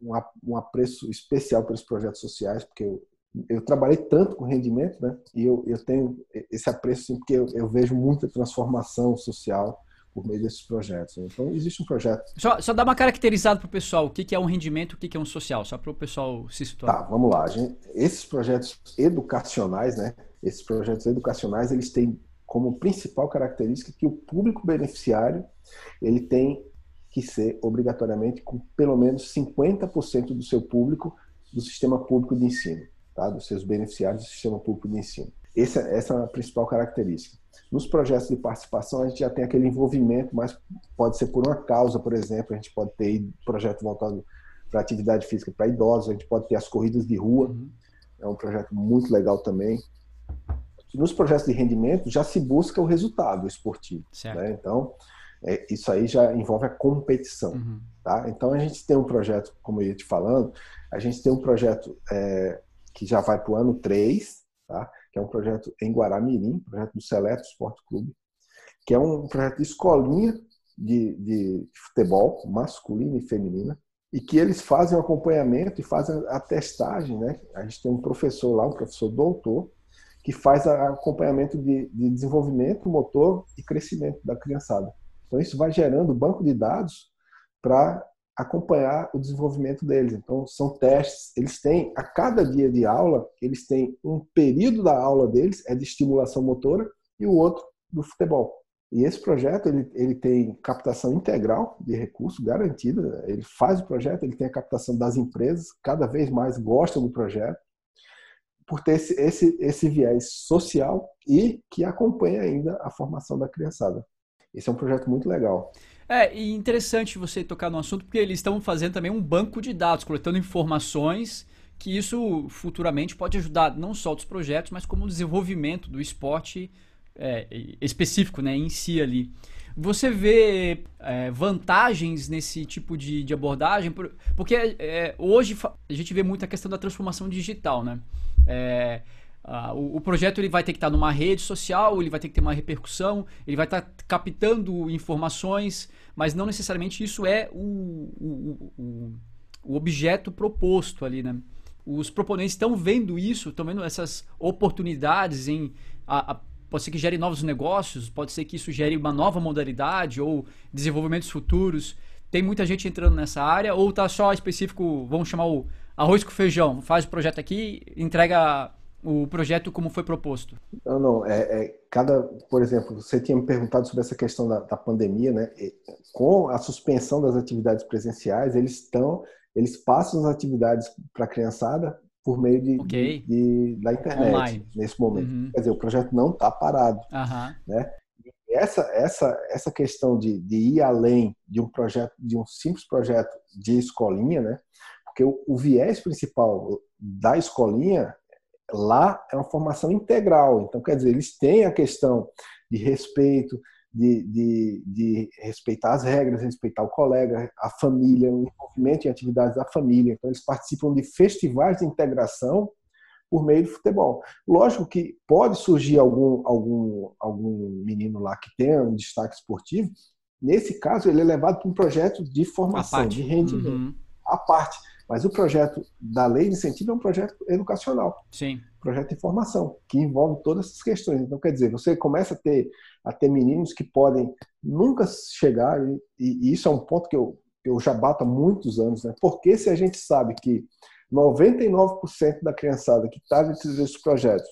uma, um apreço especial pelos projetos sociais, porque eu, eu trabalhei tanto com rendimento, né? E eu, eu tenho esse apreço, assim, porque eu, eu vejo muita transformação social por meio desses projetos. Então, existe um projeto. Só, só dá uma caracterizada para o pessoal: o que é um rendimento, o que é um social, só para o pessoal se situar. Tá, vamos lá. Gente, esses projetos educacionais, né? Esses projetos educacionais, eles têm como principal característica que o público beneficiário ele tem que ser obrigatoriamente com pelo menos 50% do seu público do sistema público de ensino, tá? dos seus beneficiários do sistema público de ensino. Essa, essa é a principal característica. Nos projetos de participação, a gente já tem aquele envolvimento, mas pode ser por uma causa, por exemplo, a gente pode ter projeto voltado para atividade física para idosos, a gente pode ter as corridas de rua, uhum. é um projeto muito legal também nos projetos de rendimento já se busca o resultado esportivo. Né? Então, é, isso aí já envolve a competição. Uhum. Tá? Então, a gente tem um projeto, como eu ia te falando, a gente tem um projeto é, que já vai para o ano 3, tá? Que é um projeto em Guaramirim, projeto do Seleto Esporte Clube, que é um projeto de escolinha de, de futebol, masculina e feminina, e que eles fazem o acompanhamento e fazem a testagem, né? A gente tem um professor lá, um professor doutor, que faz acompanhamento de, de desenvolvimento motor e crescimento da criançada. Então isso vai gerando banco de dados para acompanhar o desenvolvimento deles. Então são testes, eles têm a cada dia de aula, eles têm um período da aula deles é de estimulação motora e o outro do futebol. E esse projeto ele, ele tem captação integral de recursos garantida. Ele faz o projeto, ele tem a captação das empresas, cada vez mais gostam do projeto, por ter esse, esse, esse viés social e que acompanha ainda a formação da criançada. Esse é um projeto muito legal. É, interessante você tocar no assunto, porque eles estão fazendo também um banco de dados, coletando informações que isso futuramente pode ajudar não só os projetos, mas como o desenvolvimento do esporte é, específico né, em si ali. Você vê é, vantagens nesse tipo de, de abordagem? Porque é, hoje a gente vê muito a questão da transformação digital, né? É, o, o, projeto ele vai ter que estar numa rede social, ele vai ter que ter uma repercussão, ele vai estar captando informações, mas não necessariamente isso é o, o, o, o objeto proposto ali, né? Os proponentes estão vendo isso, estão vendo essas oportunidades em a, a pode ser que gere novos negócios, pode ser que isso gere uma nova modalidade ou desenvolvimentos futuros. Tem muita gente entrando nessa área ou está só específico, vamos chamar o arroz com feijão, faz o projeto aqui, entrega o projeto como foi proposto? Não, não. É, é, cada, por exemplo, você tinha me perguntado sobre essa questão da, da pandemia, né? E, com a suspensão das atividades presenciais, eles estão, eles passam as atividades para a criançada por meio de, okay. de, de da internet Online. nesse momento. Uhum. Quer dizer, o projeto não está parado, uhum. né? E essa essa essa questão de, de ir além de um projeto, de um simples projeto de escolinha, né? Porque o, o viés principal da escolinha lá é uma formação integral. Então, quer dizer, eles têm a questão de respeito, de, de, de, respeitar as regras, respeitar o colega, a família, o envolvimento em atividades da família. Então, eles participam de festivais de integração por meio do futebol. Lógico que pode surgir algum, algum, algum menino lá que tenha um destaque esportivo. Nesse caso, ele é levado para um projeto de formação, de rendimento, uhum. à parte. Mas o projeto da lei de incentivo é um projeto educacional. Sim. Projeto de formação, que envolve todas essas questões. Então, quer dizer, você começa a ter, a ter meninos que podem nunca chegar, e, e isso é um ponto que eu, eu já bato há muitos anos, né? Porque se a gente sabe que 99% da criançada que está dentro desses projetos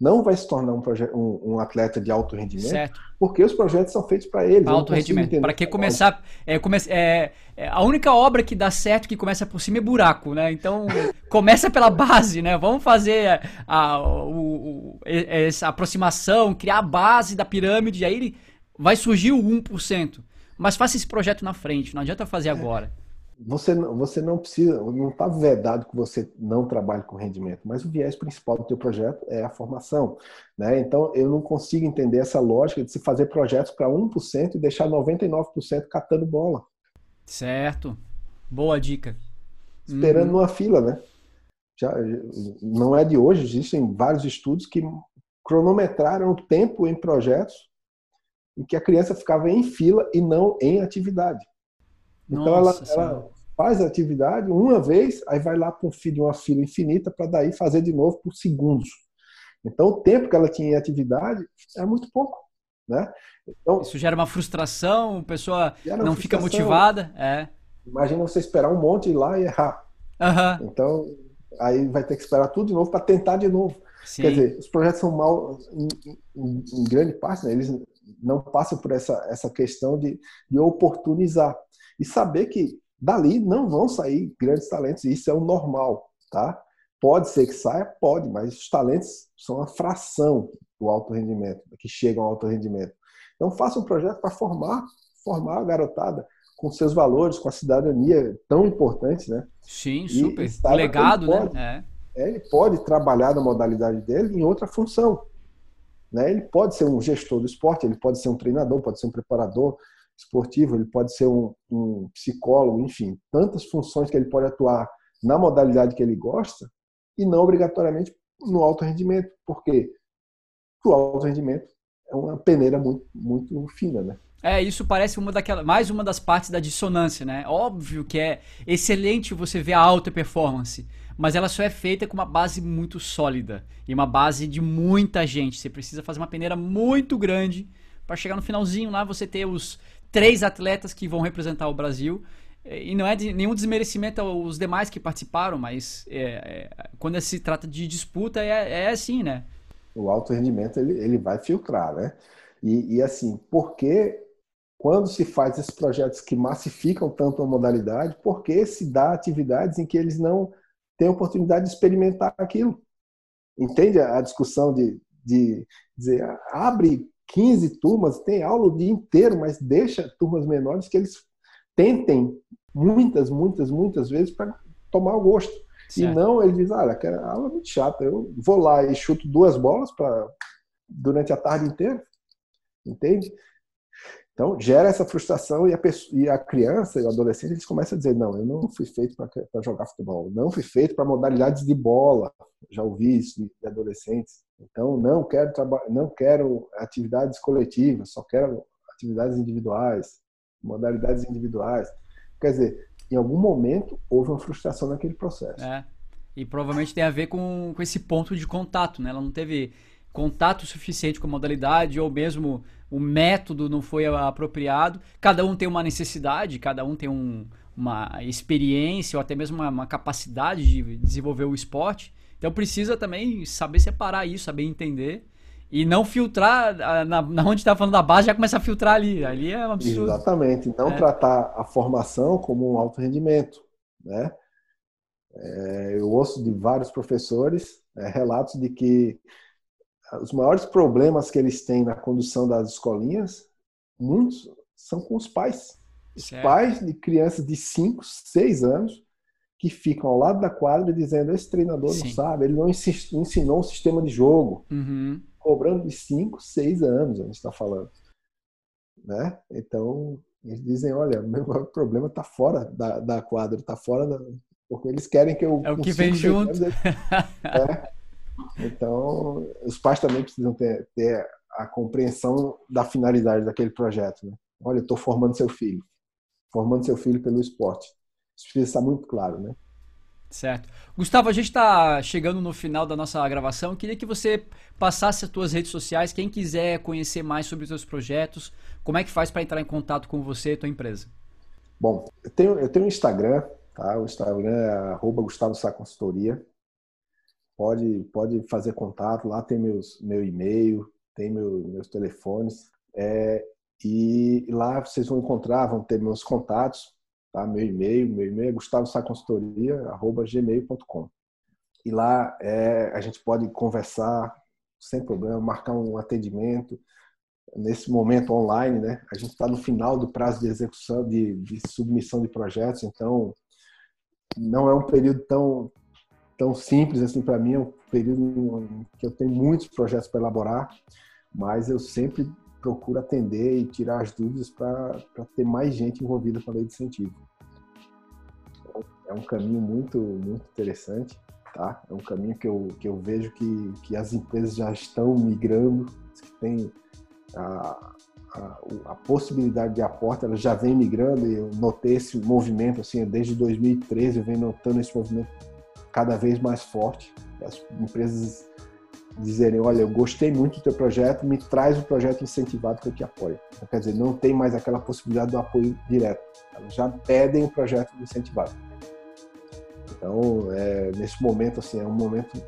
não vai se tornar um, um, um atleta de alto rendimento, certo. porque os projetos são feitos para eles. Alto rendimento. Para que começar. É, come, é, é, a única obra que dá certo que começa por cima é buraco, né? Então [laughs] começa pela base, né? Vamos fazer a, a, o, essa aproximação, criar a base da pirâmide, aí vai surgir o 1%. Mas faça esse projeto na frente, não adianta fazer agora você, você não precisa, não está vedado que você não trabalhe com rendimento, mas o viés principal do teu projeto é a formação. Né? Então, eu não consigo entender essa lógica de se fazer projetos para 1% e deixar 99% catando bola. Certo. Boa dica. Esperando uhum. numa fila, né? Já, não é de hoje, existem vários estudos que cronometraram o tempo em projetos em que a criança ficava em fila e não em atividade. Então ela, ela, faz a atividade uma vez, aí vai lá para um de uma fila infinita para daí fazer de novo por segundos. Então o tempo que ela tinha em atividade é muito pouco. Né? Então, Isso gera uma frustração, a pessoa não fica motivada. É. Imagina você esperar um monte ir lá e errar. Uhum. Então, aí vai ter que esperar tudo de novo para tentar de novo. Sim. Quer dizer, os projetos são mal, em, em, em grande parte, né, eles não passam por essa, essa questão de, de oportunizar e saber que dali não vão sair grandes talentos, e isso é o normal, tá? Pode ser que saia, pode, mas os talentos são a fração do alto rendimento, que chegam ao alto rendimento. Então faça um projeto para formar, formar a garotada com seus valores, com a cidadania tão importantes, né? Sim, super. O legado, né? pode, né? É. Ele pode trabalhar na modalidade dele em outra função. Né? Ele pode ser um gestor do esporte, ele pode ser um treinador, pode ser um preparador, esportivo, ele pode ser um, um psicólogo, enfim, tantas funções que ele pode atuar na modalidade que ele gosta e não obrigatoriamente no alto rendimento. Porque o alto rendimento é uma peneira muito, muito fina, né? É, isso parece uma daquela, mais uma das partes da dissonância, né? Óbvio que é excelente você ver a alta performance, mas ela só é feita com uma base muito sólida e uma base de muita gente. Você precisa fazer uma peneira muito grande para chegar no finalzinho lá você ter os três atletas que vão representar o Brasil. E não é de nenhum desmerecimento aos demais que participaram, mas é, é, quando se trata de disputa é, é assim, né? O alto rendimento ele, ele vai filtrar, né? E, e assim, porque quando se faz esses projetos que massificam tanto a modalidade, porque se dá atividades em que eles não têm oportunidade de experimentar aquilo. Entende a discussão de, de dizer, abre 15 turmas, tem aula o dia inteiro, mas deixa turmas menores que eles tentem muitas, muitas, muitas vezes para tomar o gosto. Certo. E não, ele diz, olha, aquela aula é muito chata, eu vou lá e chuto duas bolas para durante a tarde inteira. Entende? Então, gera essa frustração e a, pessoa, e a criança e o adolescente eles começam a dizer: não, eu não fui feito para jogar futebol, não fui feito para modalidades de bola. Já ouvi isso de adolescentes. Então, não quero, não quero atividades coletivas, só quero atividades individuais, modalidades individuais. Quer dizer, em algum momento houve uma frustração naquele processo. É. E provavelmente tem a ver com, com esse ponto de contato, né? Ela não teve contato suficiente com a modalidade ou mesmo o método não foi apropriado. Cada um tem uma necessidade, cada um tem um, uma experiência ou até mesmo uma, uma, capacidade de desenvolver o esporte. Então precisa também saber separar isso, saber entender. E não filtrar, na, na onde está falando da base, já começa a filtrar ali. Ali é um absurdo. Exatamente. Não é. tratar a formação como um alto rendimento. Né? É, eu ouço de vários professores é, relatos de que os maiores problemas que eles têm na condução das escolinhas, muitos são com os pais. Os certo. pais de crianças de 5, 6 anos que ficam ao lado da quadra dizendo: esse treinador Sim. não sabe, ele não ensinou um sistema de jogo. Uhum. Cobrando de 5, 6 anos, a gente está falando. Né? Então, eles dizem: olha, meu maior problema está fora da, da quadra, está fora da. Porque eles querem que eu. É o que vem junto. Anos, [laughs] é, então, os pais também precisam ter, ter a compreensão da finalidade daquele projeto. Né? Olha, eu estou formando seu filho, formando seu filho pelo esporte. Isso precisa estar muito claro, né? Certo. Gustavo, a gente está chegando no final da nossa gravação. Eu queria que você passasse as suas redes sociais. Quem quiser conhecer mais sobre os seus projetos, como é que faz para entrar em contato com você e tua empresa? Bom, eu tenho, eu tenho um Instagram, tá? O Instagram é arroba Gustavo Sá Consultoria pode, pode fazer contato, lá tem meus, meu e-mail, tem meu, meus telefones, é, e lá vocês vão encontrar, vão ter meus contatos, tá? meu e-mail, meu e-mail é gustavosaconsultoria.gmail.com e lá é, a gente pode conversar sem problema, marcar um atendimento, nesse momento online, né? A gente está no final do prazo de execução, de, de, submissão de projetos, então não é um período tão, tão simples assim para mim, é um período que eu tenho muitos projetos para elaborar, mas eu sempre procuro atender e tirar as dúvidas para ter mais gente envolvida com a lei de incentivo. É um caminho muito, muito interessante, tá? É um caminho que eu, que eu vejo que, que as empresas já estão migrando, que tem a, a, a, possibilidade de aporte, ela já vem migrando e eu notei esse movimento, assim, desde 2013 eu venho notando esse movimento cada vez mais forte. As empresas dizerem, olha, eu gostei muito do teu projeto, me traz o um projeto incentivado que eu te apoio. Então, quer dizer, não tem mais aquela possibilidade do apoio direto. Elas já pedem o projeto incentivado. Então, é, nesse momento, assim, é um momento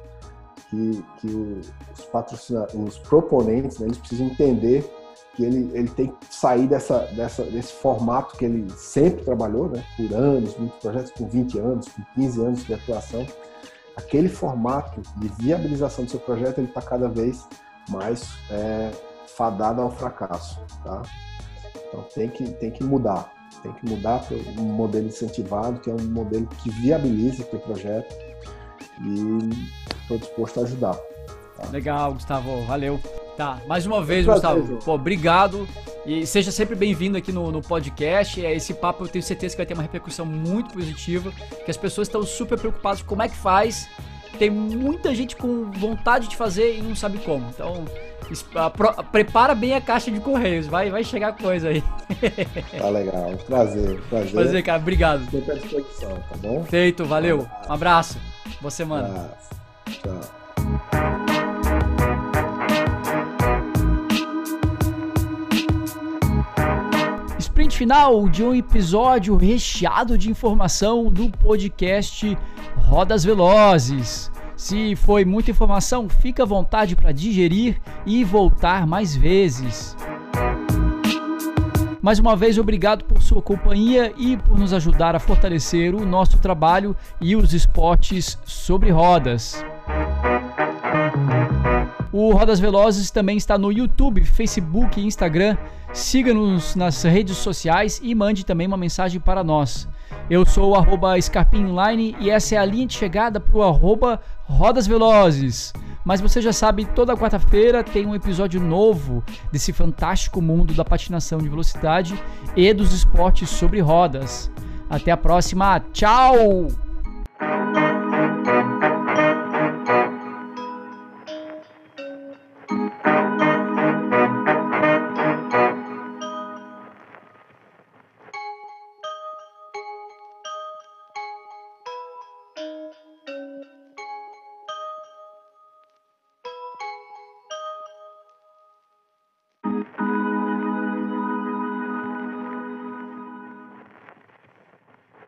que, que os patrocinadores, os proponentes, né, eles precisam entender que ele, ele tem que sair dessa, dessa, desse formato que ele sempre trabalhou, né, por anos, muitos projetos com 20 anos, com 15 anos de atuação. Aquele formato de viabilização do seu projeto ele está cada vez mais é, fadado ao fracasso. Tá? Então tem que, tem que mudar. Tem que mudar para um modelo incentivado, que é um modelo que viabilize aquele projeto e estou disposto a ajudar. Tá? Legal, Gustavo. Valeu. Tá, mais uma vez, Gustavo. Pô, obrigado. E seja sempre bem-vindo aqui no, no podcast. É, esse papo eu tenho certeza que vai ter uma repercussão muito positiva. Que as pessoas estão super preocupadas com como é que faz tem muita gente com vontade de fazer e não sabe como. Então, prepara bem a caixa de correios, vai, vai chegar coisa aí. [laughs] Tá legal, prazer, prazer. Prazer, cara, obrigado. À disposição, tá bom? Feito, valeu. Um abraço. Boa semana. Um abraço. Tchau. Sprint final de um episódio recheado de informação do podcast Rodas Velozes. Se foi muita informação, fica à vontade para digerir e voltar mais vezes. Mais uma vez, obrigado por sua companhia e por nos ajudar a fortalecer o nosso trabalho e os esportes sobre rodas. O Rodas Velozes também está no YouTube, Facebook e Instagram. Siga-nos nas redes sociais e mande também uma mensagem para nós. Eu sou o Scarpinline e essa é a linha de chegada para o Rodas Velozes. Mas você já sabe, toda quarta-feira tem um episódio novo desse fantástico mundo da patinação de velocidade e dos esportes sobre rodas. Até a próxima, tchau!